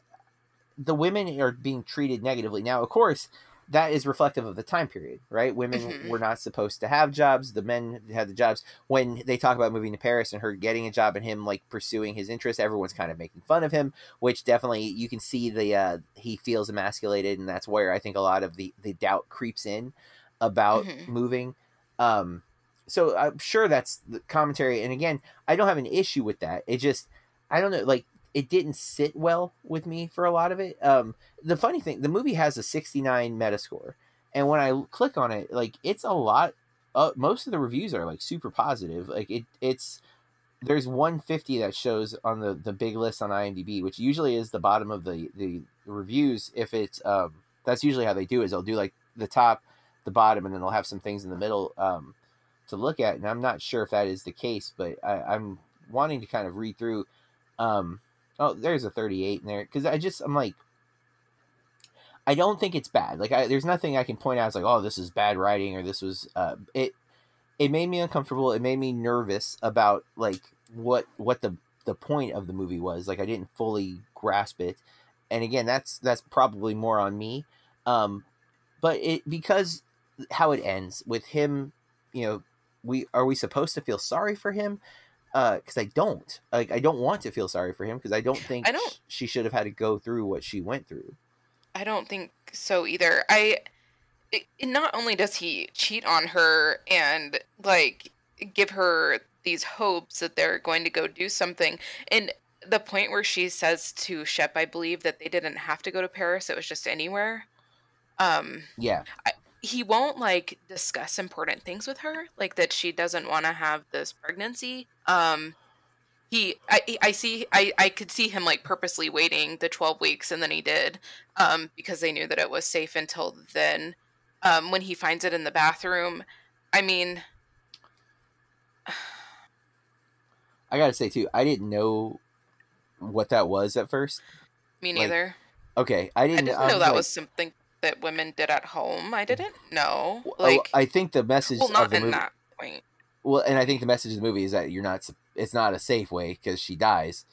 [SPEAKER 1] the women are being treated negatively. Now of course that is reflective of the time period right? Women
[SPEAKER 2] Mhm.
[SPEAKER 1] were not supposed to have jobs. The men had the jobs. When they talk about moving to paris and her getting a job and him like pursuing his interests everyone's kind of making fun of him which definitely you can see the uh he feels emasculated and that's where i think a lot of the the doubt creeps in about
[SPEAKER 2] Mhm.
[SPEAKER 1] moving. Um so i'm sure that's the commentary and again i don't have an issue with that. It just i don't know like it didn't sit well with me for a lot of it. Um the funny thing the movie has a 69 metascore and when i click on it like it's a lot uh, most of the reviews are like super positive like it it's there's 150 that shows on the the big list on imdb which usually is the bottom of the the reviews. If it's um that's usually how they do is they'll do like the top the bottom and then they'll have some things in the middle um to look at and i'm not sure if that is the case but I, i'm wanting to kind of read through um oh there's a 38 in there because i just i'm like i don't think it's bad. Like I, there's nothing i can point out like oh this is bad writing or this was uh it it made me uncomfortable it made me nervous about like what what the the point of the movie was like i didn't fully grasp it and again that's that's probably more on me um but it because how it ends with him you know we are we supposed to feel sorry for him uh because i don't like i don't want to feel sorry for him because i don't think
[SPEAKER 2] I don't-
[SPEAKER 1] she should have had to go through what she went through
[SPEAKER 2] I don't think so either. I it, not only does he cheat on her and like give her these hopes that they're going to go do something and the point where she says to Shep, I believe that they didn't have to go to Paris, it was just anywhere. Um
[SPEAKER 1] yeah
[SPEAKER 2] he won't like discuss important things with her, like that she doesn't want to have this pregnancy. Um he I I see I I could see him like purposely waiting the 12 weeks and then he did um because they knew that it was safe until then um when he finds it in the bathroom I mean
[SPEAKER 1] I gotta say too, I didn't know what that was at first.
[SPEAKER 2] me
[SPEAKER 1] Like,
[SPEAKER 2] neither
[SPEAKER 1] Okay, I
[SPEAKER 2] I
[SPEAKER 1] didn't,
[SPEAKER 2] didn't
[SPEAKER 1] I
[SPEAKER 2] know that
[SPEAKER 1] like-
[SPEAKER 2] was something that women did at home I didn't know
[SPEAKER 1] oh,
[SPEAKER 2] like
[SPEAKER 1] I think the message
[SPEAKER 2] well
[SPEAKER 1] of
[SPEAKER 2] not
[SPEAKER 1] the
[SPEAKER 2] in
[SPEAKER 1] movie.
[SPEAKER 2] that point
[SPEAKER 1] Well, and I think the message of the movie is that you're not. It's not a safe way because she dies.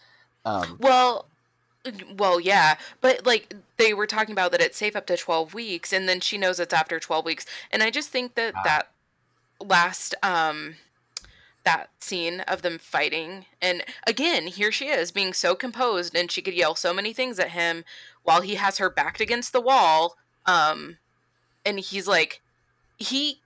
[SPEAKER 1] Um,
[SPEAKER 2] Well, well, yeah, but like they were talking about that it's safe up to 12 weeks and then she knows it's after 12 weeks. And I just think that
[SPEAKER 1] Ah.
[SPEAKER 2] that last um that scene of them fighting and again, here she is being so composed and she could yell so many things at him while he has her backed against the wall um and he's like he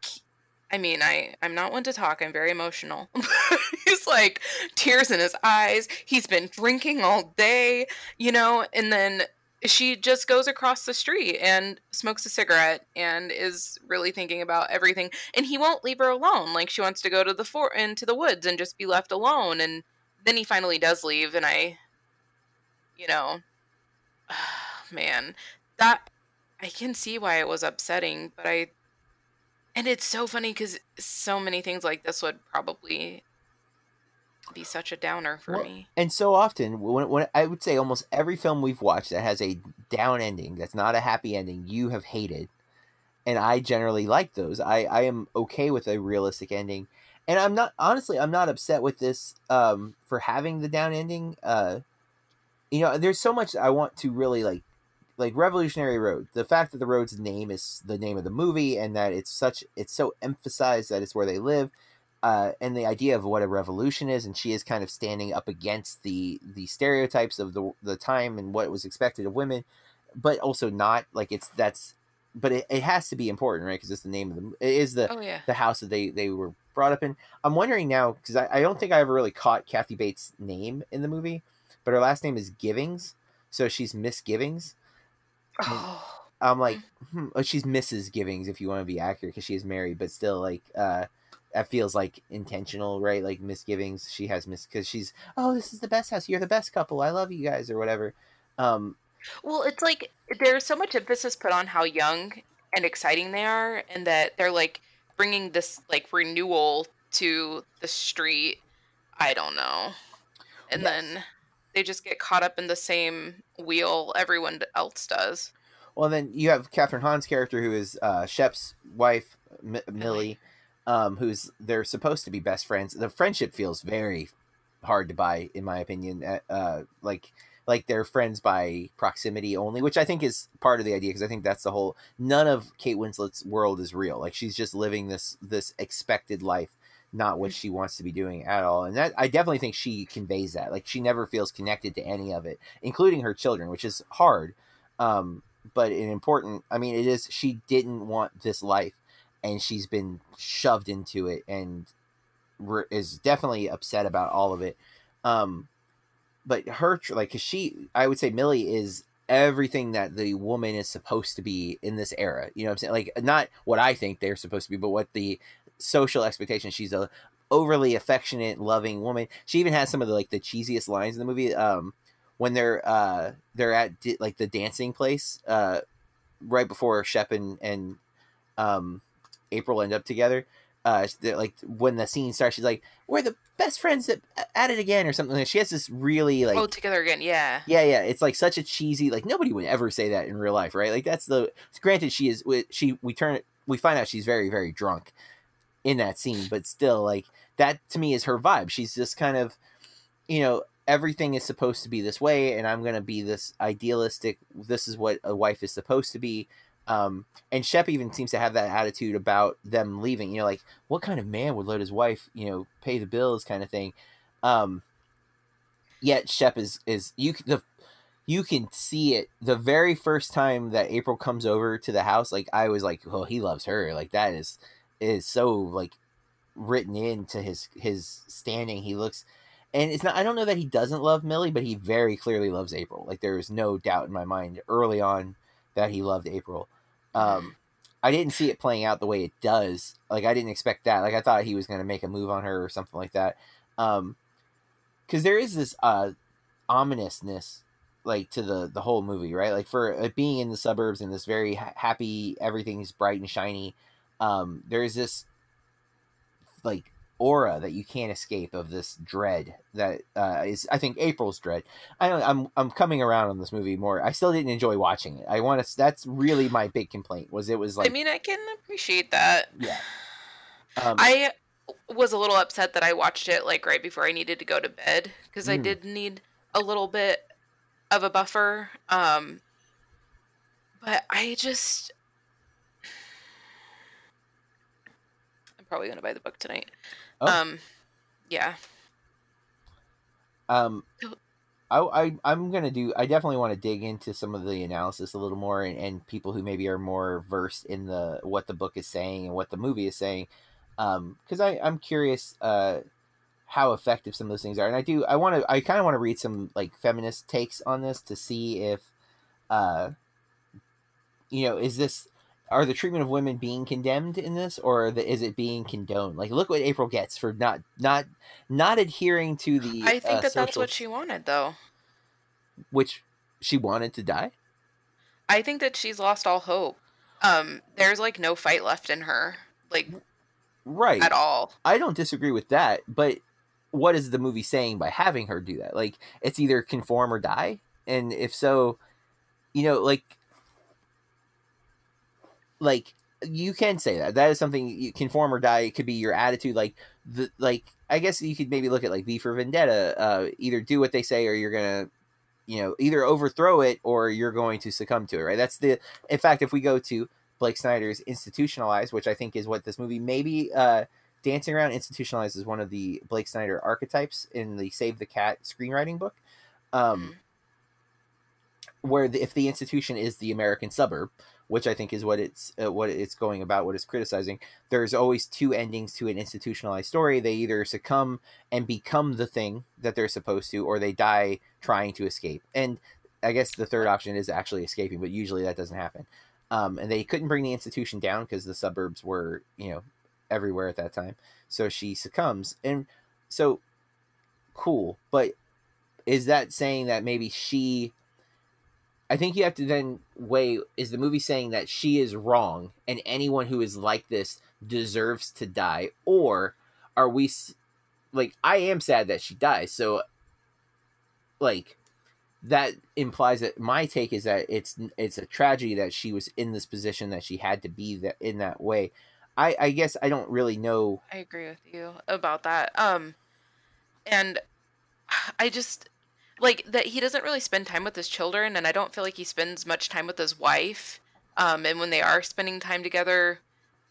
[SPEAKER 2] I mean, I I'm not one to talk. I'm very emotional. (laughs) He's like tears in his eyes. He's been drinking all day, you know, and then she just goes across the street and smokes a cigarette and is really thinking about everything and he won't leave her alone like she wants to go to the fort into the woods and just be left alone and then he finally does leave and i you know (sighs) man that i can see why it was upsetting but i and it's so funny because so many things like this would probably be such a downer for
[SPEAKER 1] Well,
[SPEAKER 2] me
[SPEAKER 1] and so often, when, when I would say almost every film we've watched that has a down ending, that's not a happy ending, you have hated, and I generally like those. I I am okay with a realistic ending, and I'm not honestly I'm not upset with this um for having the down ending. Uh, you know, there's so much I want to really like like Revolutionary Road. The fact that the road's name is the name of the movie and that it's such it's so emphasized that it's where they live. Uh, and the idea of what a revolution is, and she is kind of standing up against the the stereotypes of the the time and what was expected of women, but also not like it's that's, but it, it has to be important, right? Because it's the name of the it is the
[SPEAKER 2] oh yeah
[SPEAKER 1] the house that they they were brought up in. I'm wondering now because I, I don't think I ever really caught Kathy Bates' name in the movie, but her last name is Givings, so she's Miss Givings.
[SPEAKER 2] Oh,
[SPEAKER 1] I'm like, hmm, oh, she's Mrs. Givings if you want to be accurate because she is married, but still like uh that feels like intentional, right? Like Miss Givings, she has Miss because she's oh this is the best house, you're the best couple, I love you guys or whatever. Um,
[SPEAKER 2] Well, it's like there's so much emphasis put on how young and exciting they are, and that they're like bringing this like renewal to the street. I don't know, and
[SPEAKER 1] Yes.
[SPEAKER 2] then they just get caught up in the same wheel everyone else does.
[SPEAKER 1] Well, then you have Kathryn Hahn's character, who is uh, Shep's wife, M- Millie, um, who's they're supposed to be best friends. The friendship feels very hard to buy, in my opinion. Uh, Uh, like like they're friends by proximity only, which I think is part of the idea because I think that's the whole. None of Kate Winslet's world is real. Like she's just living this this expected life, not what she wants to be doing at all. And that I definitely think she conveys that. Like she never feels connected to any of it, including her children, which is hard. Um, but an important i mean it is she didn't want this life and she's been shoved into it and re- is definitely upset about all of it um but her like like 'cause she i would say millie is everything that the woman is supposed to be in this era you know what i'm saying like not what i think they're supposed to be but what the social expectation she's a overly affectionate loving woman. She even has some of the like the cheesiest lines in the movie um when they're uh they're at di- like the dancing place uh right before Shep and, and um April end up together. Uh like when the scene starts she's like we're the best friends that at it again or something. She has this really like
[SPEAKER 2] oh, together again, yeah.
[SPEAKER 1] yeah yeah. It's like such a cheesy like nobody would ever say that in real life right? Like that's the granted she is she we turn it we find out she's very very drunk in that scene but still like that to me is her vibe. She's just kind of you know everything is supposed to be this way and i'm to be this idealistic this is what a wife is supposed to be. Um and shep even seems to have that attitude about them leaving you know like what kind of man would let his wife you know pay the bills? kind of thing. Um yet shep is is you the you can see it. The very first time that april comes over to the house like i was like oh, he loves her. Like that is is so like written into his his standing he looks and it's not i don't know that he doesn't love millie but he very clearly loves april. Like there is no doubt in my mind early on that he loved april. Um i didn't see it playing out the way it does. Like i didn't expect that. Like i thought he was going to make a move on her or something like that. Um because there is this uh ominousness like to the the whole movie right? Like for uh, being in the suburbs and this very ha- happy everything's bright and shiny um there's this like aura that you can't escape of this dread that uh, is I think April's dread. I don't, I'm I'm coming around on this movie more. I still didn't enjoy watching it. I want to. That's really my big complaint. Was it was like
[SPEAKER 2] I mean, I can appreciate that.
[SPEAKER 1] yeah. Um,
[SPEAKER 2] I was a little upset that I watched it like right before I needed to go to bed because I
[SPEAKER 1] Mm.
[SPEAKER 2] did need a little bit of a buffer. Um, but I just, Probably gonna buy the book tonight.
[SPEAKER 1] Oh.
[SPEAKER 2] Um, yeah,
[SPEAKER 1] um, I, I I'm gonna do. I definitely want to dig into some of the analysis a little more, and, and people who maybe are more versed in the what the book is saying and what the movie is saying, because I I'm curious uh, how effective some of those things are, and I do I want to I kind of want to read some like feminist takes on this to see if, uh, you know, is this are the treatment of women being condemned in this or the, is it being condoned like look what april gets for not not not adhering to the
[SPEAKER 2] I think
[SPEAKER 1] uh,
[SPEAKER 2] that that's what she wanted, though.
[SPEAKER 1] which she wanted to die
[SPEAKER 2] I think that she's lost all hope. Um, there's like no fight left in her, like
[SPEAKER 1] right
[SPEAKER 2] at all.
[SPEAKER 1] i don't disagree with that but what is the movie saying by having her do that like it's either conform or die and if so you know like like you can say that. That is something you conform or die. It could be your attitude like the like i guess you could maybe look at like v for vendetta uh either do what they say or you're gonna you know either overthrow it or you're going to succumb to it right? That's the in fact if we go to blake snyder's institutionalized which i think is what this movie maybe uh dancing around institutionalized is one of the blake snyder archetypes in the save the cat screenwriting book um where the, if the institution is the american suburb which I think is what it's uh, what it's going about, what it's criticizing. There's always two endings to an institutionalized story. They either succumb and become the thing that they're supposed to, or they die trying to escape. And I guess the third option is actually escaping, but usually that doesn't happen. Um, and they couldn't bring the institution down because the suburbs were, you know, everywhere at that time. So she succumbs, and so cool. But is that saying that maybe she I think you have to then weigh is the movie saying that she is wrong and anyone who is like this deserves to die or are we like I am sad that she dies so like that implies that my take is that it's it's a tragedy that she was in this position that she had to be that in that way I I guess I don't really know
[SPEAKER 2] I agree with you about that. Um, and I just like that he doesn't really spend time with his children, and I don't feel like he spends much time with his wife. Um, and when they are spending time together,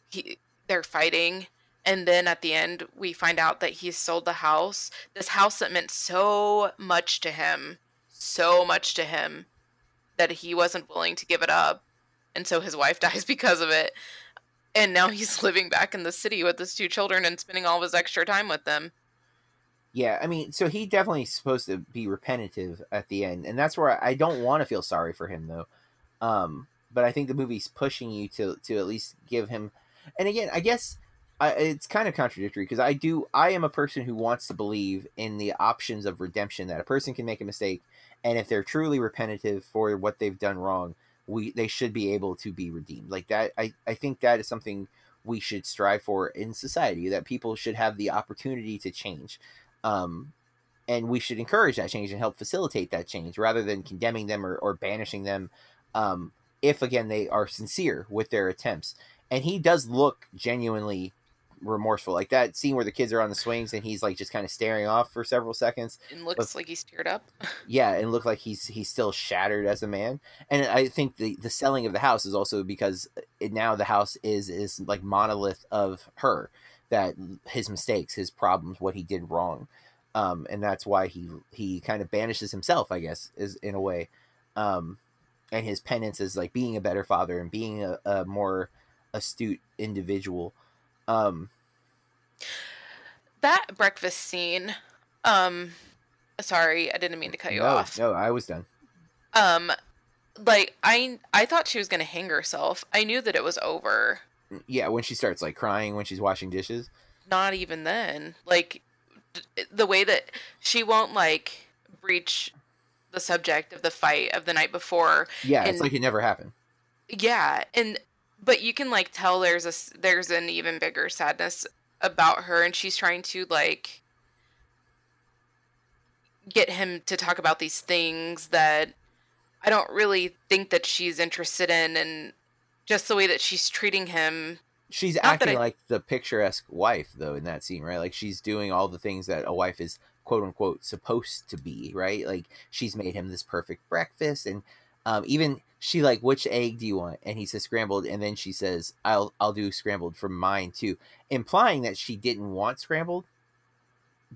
[SPEAKER 2] he they're fighting, and then at the end we find out that he's sold the house. This house that meant so much to him, so much to him, that he wasn't willing to give it up, and so his wife (laughs) dies because of it. And now he's (laughs) living back in the city with his two children and spending all of his extra time with them.
[SPEAKER 1] Yeah, I mean, so he definitely is supposed to be repetitive at the end, and that's where I don't want to feel sorry for him though. Um, but I think the movie's pushing you to to at least give him. And again, I guess I, it's kind of contradictory because I do. I am a person who wants to believe in the options of redemption that a person can make a mistake, and if they're truly repetitive for what they've done wrong, we they should be able to be redeemed. Like that, I I think that is something we should strive for in society. That people should have the opportunity to change um, and we should encourage that change and help facilitate that change rather than condemning them or, or banishing them um, if again they are sincere with their attempts. And he does look genuinely remorseful. Like that scene where the kids are on the swings and he's like just kind of staring off for several seconds.
[SPEAKER 2] And looks like he's teared up. (laughs)
[SPEAKER 1] yeah and look like he's he's still shattered as a man. And i think the the selling of the house is also because it, now the house is is like monolith of her that his mistakes his problems what he did wrong um and that's why he he kind of banishes himself i guess is in a way um and his penance is like being a better father and being a, a more astute individual um
[SPEAKER 2] That breakfast scene. Um, sorry, I didn't mean to cut you
[SPEAKER 1] no,
[SPEAKER 2] off.
[SPEAKER 1] no i was done
[SPEAKER 2] Um, like I I thought she was gonna hang herself. I knew that it was over.
[SPEAKER 1] Yeah when she starts like crying when she's washing dishes
[SPEAKER 2] Not even then. Like the way that she won't like breach the subject of the fight of the night before.
[SPEAKER 1] Yeah, it's like it never happened.
[SPEAKER 2] Yeah, and but you can like tell there's a there's an even bigger sadness about her, and she's trying to like get him to talk about these things that I don't really think that she's interested in, and just the way that she's treating him.
[SPEAKER 1] She's
[SPEAKER 2] Not
[SPEAKER 1] acting
[SPEAKER 2] I-
[SPEAKER 1] like the picturesque wife though in that scene, right? Like she's doing all the things that a wife is quote unquote supposed to be, right? Like she's made him this perfect breakfast and um, even she like which egg do you want and he says scrambled and then she says i'll i'll do scrambled for mine too implying that she didn't want scrambled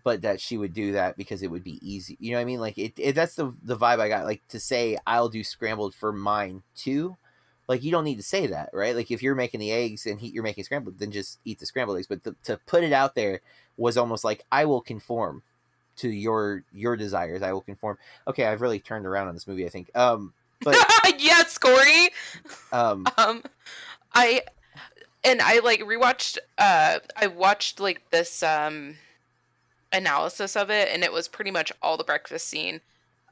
[SPEAKER 1] but that she would do that because it would be easy you know what i mean like it, it that's the the vibe i got like to say i'll do scrambled for mine too like you don't need to say that right like if you're making the eggs and he, you're making scrambled then just eat the scrambled eggs but the, to put it out there was almost like i will conform to your your desires i will conform okay i've really turned around on this movie i think um but (laughs)
[SPEAKER 2] yes, Corey.
[SPEAKER 1] um (laughs)
[SPEAKER 2] Um, I and I like rewatched. Uh, I watched like this um analysis of it, and it was pretty much all the breakfast scene.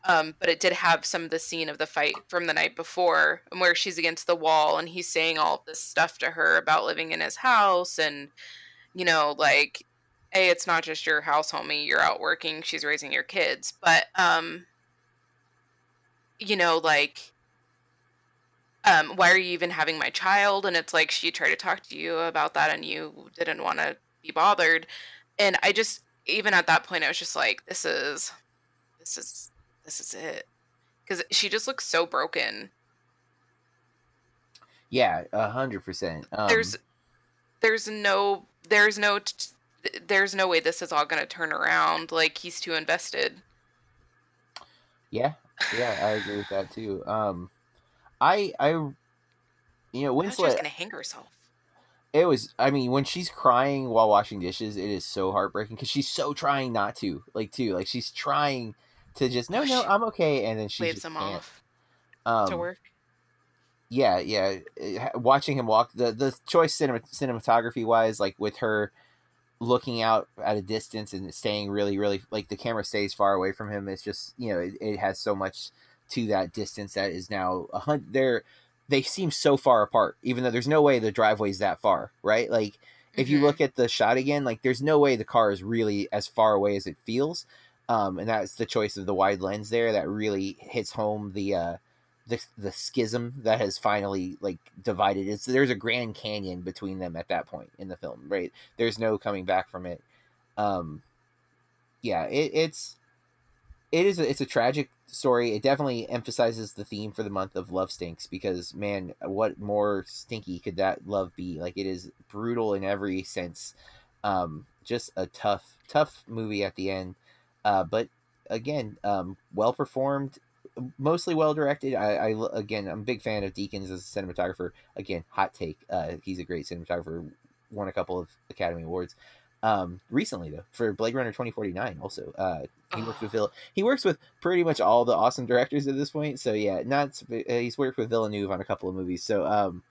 [SPEAKER 2] Um, but it did have some of the scene of the fight from the night before, where she's against the wall, and he's saying all this stuff to her about living in his house, and you know, like, hey, it's not just your house, homie. You're out working. She's raising your kids, but um, you know, like um, why are you even having my child? And it's like she tried to talk to you about that and you didn't want to be bothered. And I just, even at that point, I was just like, this is, this is, this is it. Because she just looks so broken.
[SPEAKER 1] yeah a hundred percent um
[SPEAKER 2] there's, there's no, there's no, t- there's no way this is all going to turn around. Like he's too invested.
[SPEAKER 1] Yeah, yeah, I agree with that too. Um, I, I, you know,
[SPEAKER 2] I thought she going to hang herself.
[SPEAKER 1] It was. I mean, when she's crying while washing dishes, it is so heartbreaking because she's so trying not to, like, too, like she's trying to just no, no, I'm okay, and then she
[SPEAKER 2] Waves him
[SPEAKER 1] can't.
[SPEAKER 2] off
[SPEAKER 1] Um,
[SPEAKER 2] to work.
[SPEAKER 1] yeah, yeah. eh, Watching him walk, the the choice cinema, cinematography wise, like with her looking out at a distance and staying really, really like the camera stays far away from him. It's just you know it, it has so much to that distance that is now a hundred. They're they seem so far apart, even though there's no way the driveway's that far, right? Like if you
[SPEAKER 2] Mhm.
[SPEAKER 1] look at the shot again, like there's no way the car is really as far away as it feels. Um, and that's the choice of the wide lens there that really hits home the uh, the the schism that has finally like divided. It's there's a Grand Canyon between them at that point in the film, right? There's no coming back from it. Um, yeah, it, it's it is a, it's a tragic story. It definitely emphasizes the theme for the month of love stinks because man, what more stinky could that love be? Like it is brutal in every sense. Um, just a tough tough movie at the end. Uh, but again, um, well performed, mostly well directed. I, I again, I'm a big fan of Deakins as a cinematographer. Again, hot take. Uh, he's a great cinematographer. Won a couple of Academy Awards. Um, recently though, for Blade Runner 2049, also, uh, he works with Vill- He works with pretty much all the awesome directors at this point. So yeah, not uh, he's worked with Villeneuve on a couple of movies. So um,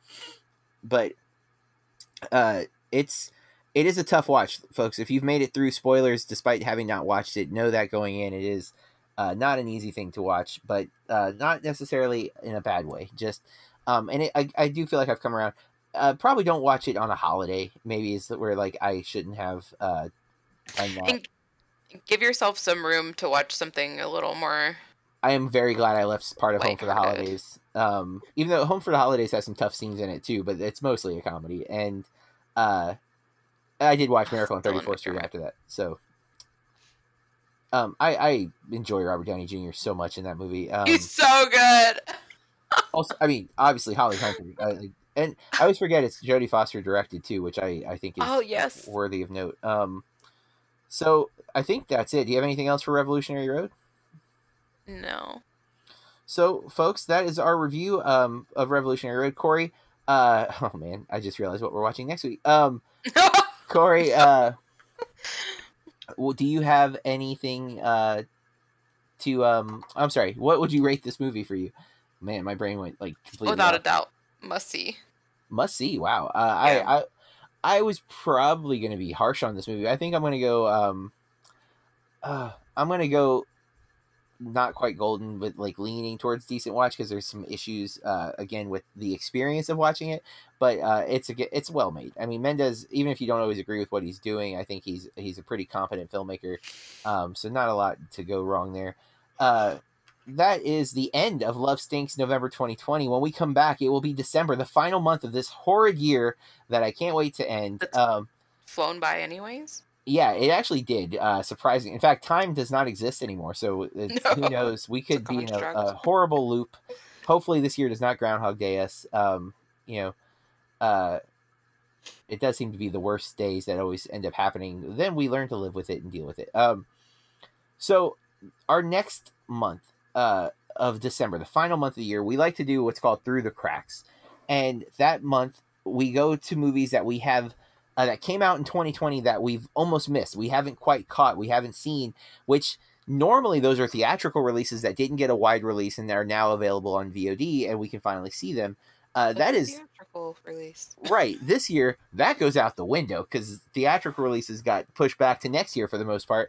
[SPEAKER 1] but uh, it's it is a tough watch, folks. If you've made it through spoilers despite having not watched it, know that going in, it is uh, not an easy thing to watch, but uh, not necessarily in a bad way. Just um, and it, I I do feel like I've come around. Uh, probably don't watch it on a holiday. Maybe is where like I shouldn't have uh.
[SPEAKER 2] And give yourself some room to watch something a little more.
[SPEAKER 1] I am very glad I left part of Home for the Holidays. Um, even though Home for the Holidays has some tough scenes in it too, but it's mostly a comedy. And uh, I did watch Miracle on 34th Street after that. So um, I, I enjoy Robert Downey Jr. so much in that movie. Um,
[SPEAKER 2] He's so good. (laughs)
[SPEAKER 1] also, I mean, obviously Holly Hunter, uh, and I always forget it's Jodie Foster directed too, which I I think is
[SPEAKER 2] Oh yes.
[SPEAKER 1] worthy of note. Um, so I think that's it. Do you have anything else for Revolutionary Road?
[SPEAKER 2] No.
[SPEAKER 1] So, folks, that is our review um, of Revolutionary Road. Corey, uh, (laughs) oh man, I just realized what we're watching next week. Um, (laughs) Corey, uh, do you have anything uh, to? Um, I'm sorry. What would you rate this movie for you? Man, my brain went like completely.
[SPEAKER 2] Without a doubt, must see.
[SPEAKER 1] Must see. Wow. Uh,
[SPEAKER 2] Yeah.
[SPEAKER 1] I, I I was probably going to be harsh on this movie. I think I'm going to go. Um, uh, I'm gonna go not quite golden, but like leaning towards decent watch because there's some issues uh, again with the experience of watching it. But uh, it's a it's well made. I mean, Mendes, even if you don't always agree with what he's doing, I think he's he's a pretty competent filmmaker. Um, so not a lot to go wrong there. Uh, that is the end of Love Stinks November 2020. When we come back, it will be December, the final month of this horrid year that I can't wait to end.
[SPEAKER 2] That's-
[SPEAKER 1] Um,
[SPEAKER 2] Flown by anyways.
[SPEAKER 1] Yeah, it actually did. Uh, surprising. In fact, time does not exist anymore. So it's, (laughs) who knows? We could be in a, a horrible loop. Hopefully, this year does not Groundhog Day us. Um, you know, uh, it does seem to be the worst days that always end up happening. Then we learn to live with it and deal with it. Um, so our next month uh, of December, the final month of the year, we like to do what's called through the cracks, and that month we go to movies that we have uh, that came out in 2020 that we've almost missed. We haven't quite caught. We haven't seen. Which normally those are theatrical releases that didn't get a wide release and they're now available on VOD, and we can finally see them. Uh, that is
[SPEAKER 2] the theatrical release.
[SPEAKER 1] right this year that goes out the window because theatrical releases got pushed back to next year for the most part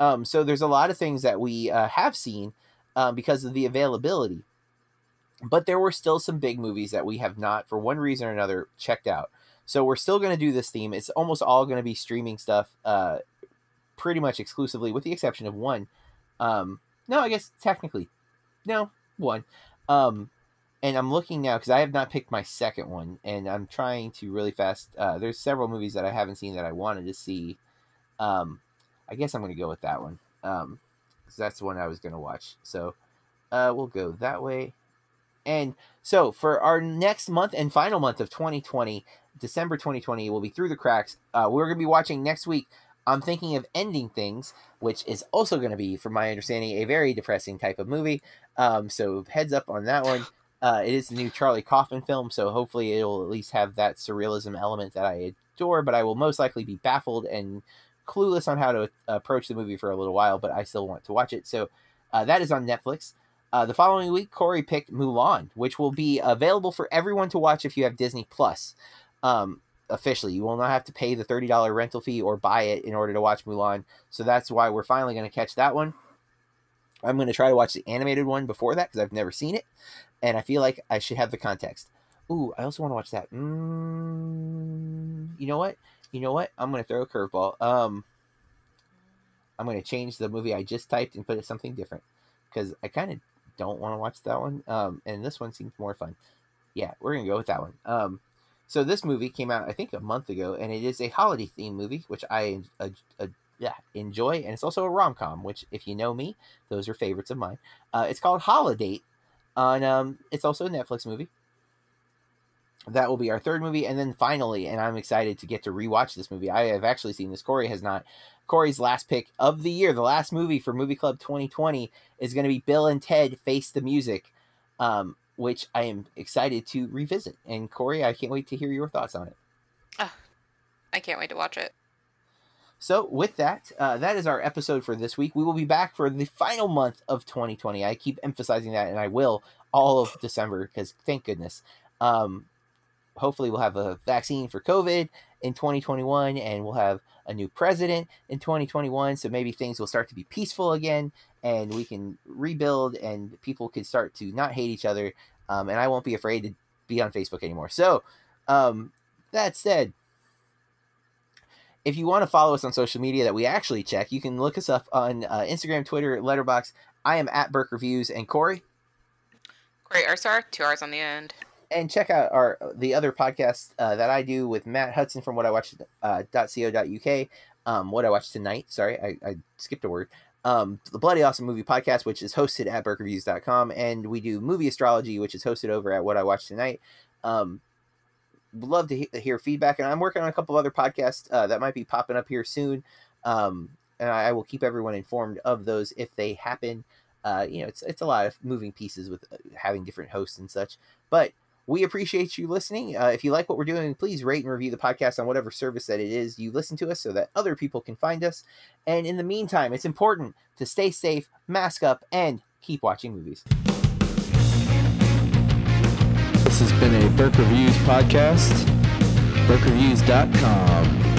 [SPEAKER 1] um, so there's a lot of things that we uh, have seen um, because of the availability but there were still some big movies that we have not for one reason or another checked out so we're still going to do this theme it's almost all going to be streaming stuff uh, pretty much exclusively with the exception of one um, no i guess technically no one um, and I'm looking now because I have not picked my second one, and I'm trying to really fast. Uh, there's several movies that I haven't seen that I wanted to see. Um, I guess I'm going to go with that one um, because that's the one I was going to watch. So uh, we'll go that way. And so for our next month and final month of 2020, December 2020, will be through the cracks. Uh, we're going to be watching next week. I'm thinking of ending things, which is also going to be, from my understanding, a very depressing type of movie. Um, so heads up on that one. Uh, it is the new Charlie Kaufman film, so hopefully it'll at least have that surrealism element that I adore. But I will most likely be baffled and clueless on how to approach the movie for a little while. But I still want to watch it, so uh, that is on Netflix. Uh, the following week, Corey picked Mulan, which will be available for everyone to watch if you have Disney Plus. Um, officially, you will not have to pay the thirty dollar rental fee or buy it in order to watch Mulan. So that's why we're finally going to catch that one. I'm going to try to watch the animated one before that because I've never seen it, and I feel like I should have the context. Ooh, I also want to watch that. Mm, you know what? You know what? I'm going to throw a curveball. Um, I'm going to change the movie I just typed and put it something different because I kind of don't want to watch that one. Um, and this one seems more fun. Yeah, we're going to go with that one. Um, so this movie came out, I think, a month ago, and it is a holiday theme movie, which I uh, uh, yeah enjoy, and it's also a rom com, which, if you know me, those are favorites of mine. Uh, it's called Holidate. On um, it's also a Netflix movie. That will be our third movie, and then finally, and I'm excited to get to rewatch this movie. I have actually seen this. Corey has not. Corey's last pick of the year, the last movie for Movie Club 2020, is going to be Bill and Ted Face the Music, um, which I am excited to revisit. And Corey, I can't wait to hear your thoughts on it.
[SPEAKER 2] I can't wait to watch it.
[SPEAKER 1] So, with that, uh, that is our episode for this week. We will be back for the final month of 2020. I keep emphasizing that, and I will all of December because thank goodness. Um, hopefully, we'll have a vaccine for COVID in 2021, and we'll have a new president in 2021. So maybe things will start to be peaceful again, and we can rebuild, and people can start to not hate each other. Um, and I won't be afraid to be on Facebook anymore. So, um, that said, if you want to follow us on social media that we actually check, you can look us up on uh, Instagram, Twitter, Letterboxd. I am at Burke Reviews and Corey,
[SPEAKER 2] Great R two R's on the end.
[SPEAKER 1] And check out our the other podcast uh, that I do with Matt Hudson from What I Watched uh, .co.uk. Um, what I watched tonight. Sorry, I, I skipped a word. Um, the Bloody Awesome Movie Podcast, which is hosted at BurkeReviews.com, and we do Movie Astrology, which is hosted over at What I Watched Tonight. Um, love to he- hear feedback, and I'm working on a couple other podcasts uh, that might be popping up here soon. Um, and I, I will keep everyone informed of those if they happen. Uh, you know, it's it's a lot of moving pieces with uh, having different hosts and such, but we appreciate you listening. Uh, if you like what we're doing, please rate and review the podcast on whatever service that it is you listen to us so that other people can find us. And in the meantime, it's important to stay safe, mask up, and keep watching movies.
[SPEAKER 3] This has been a Burke Reviews podcast. BurkeReviews.com.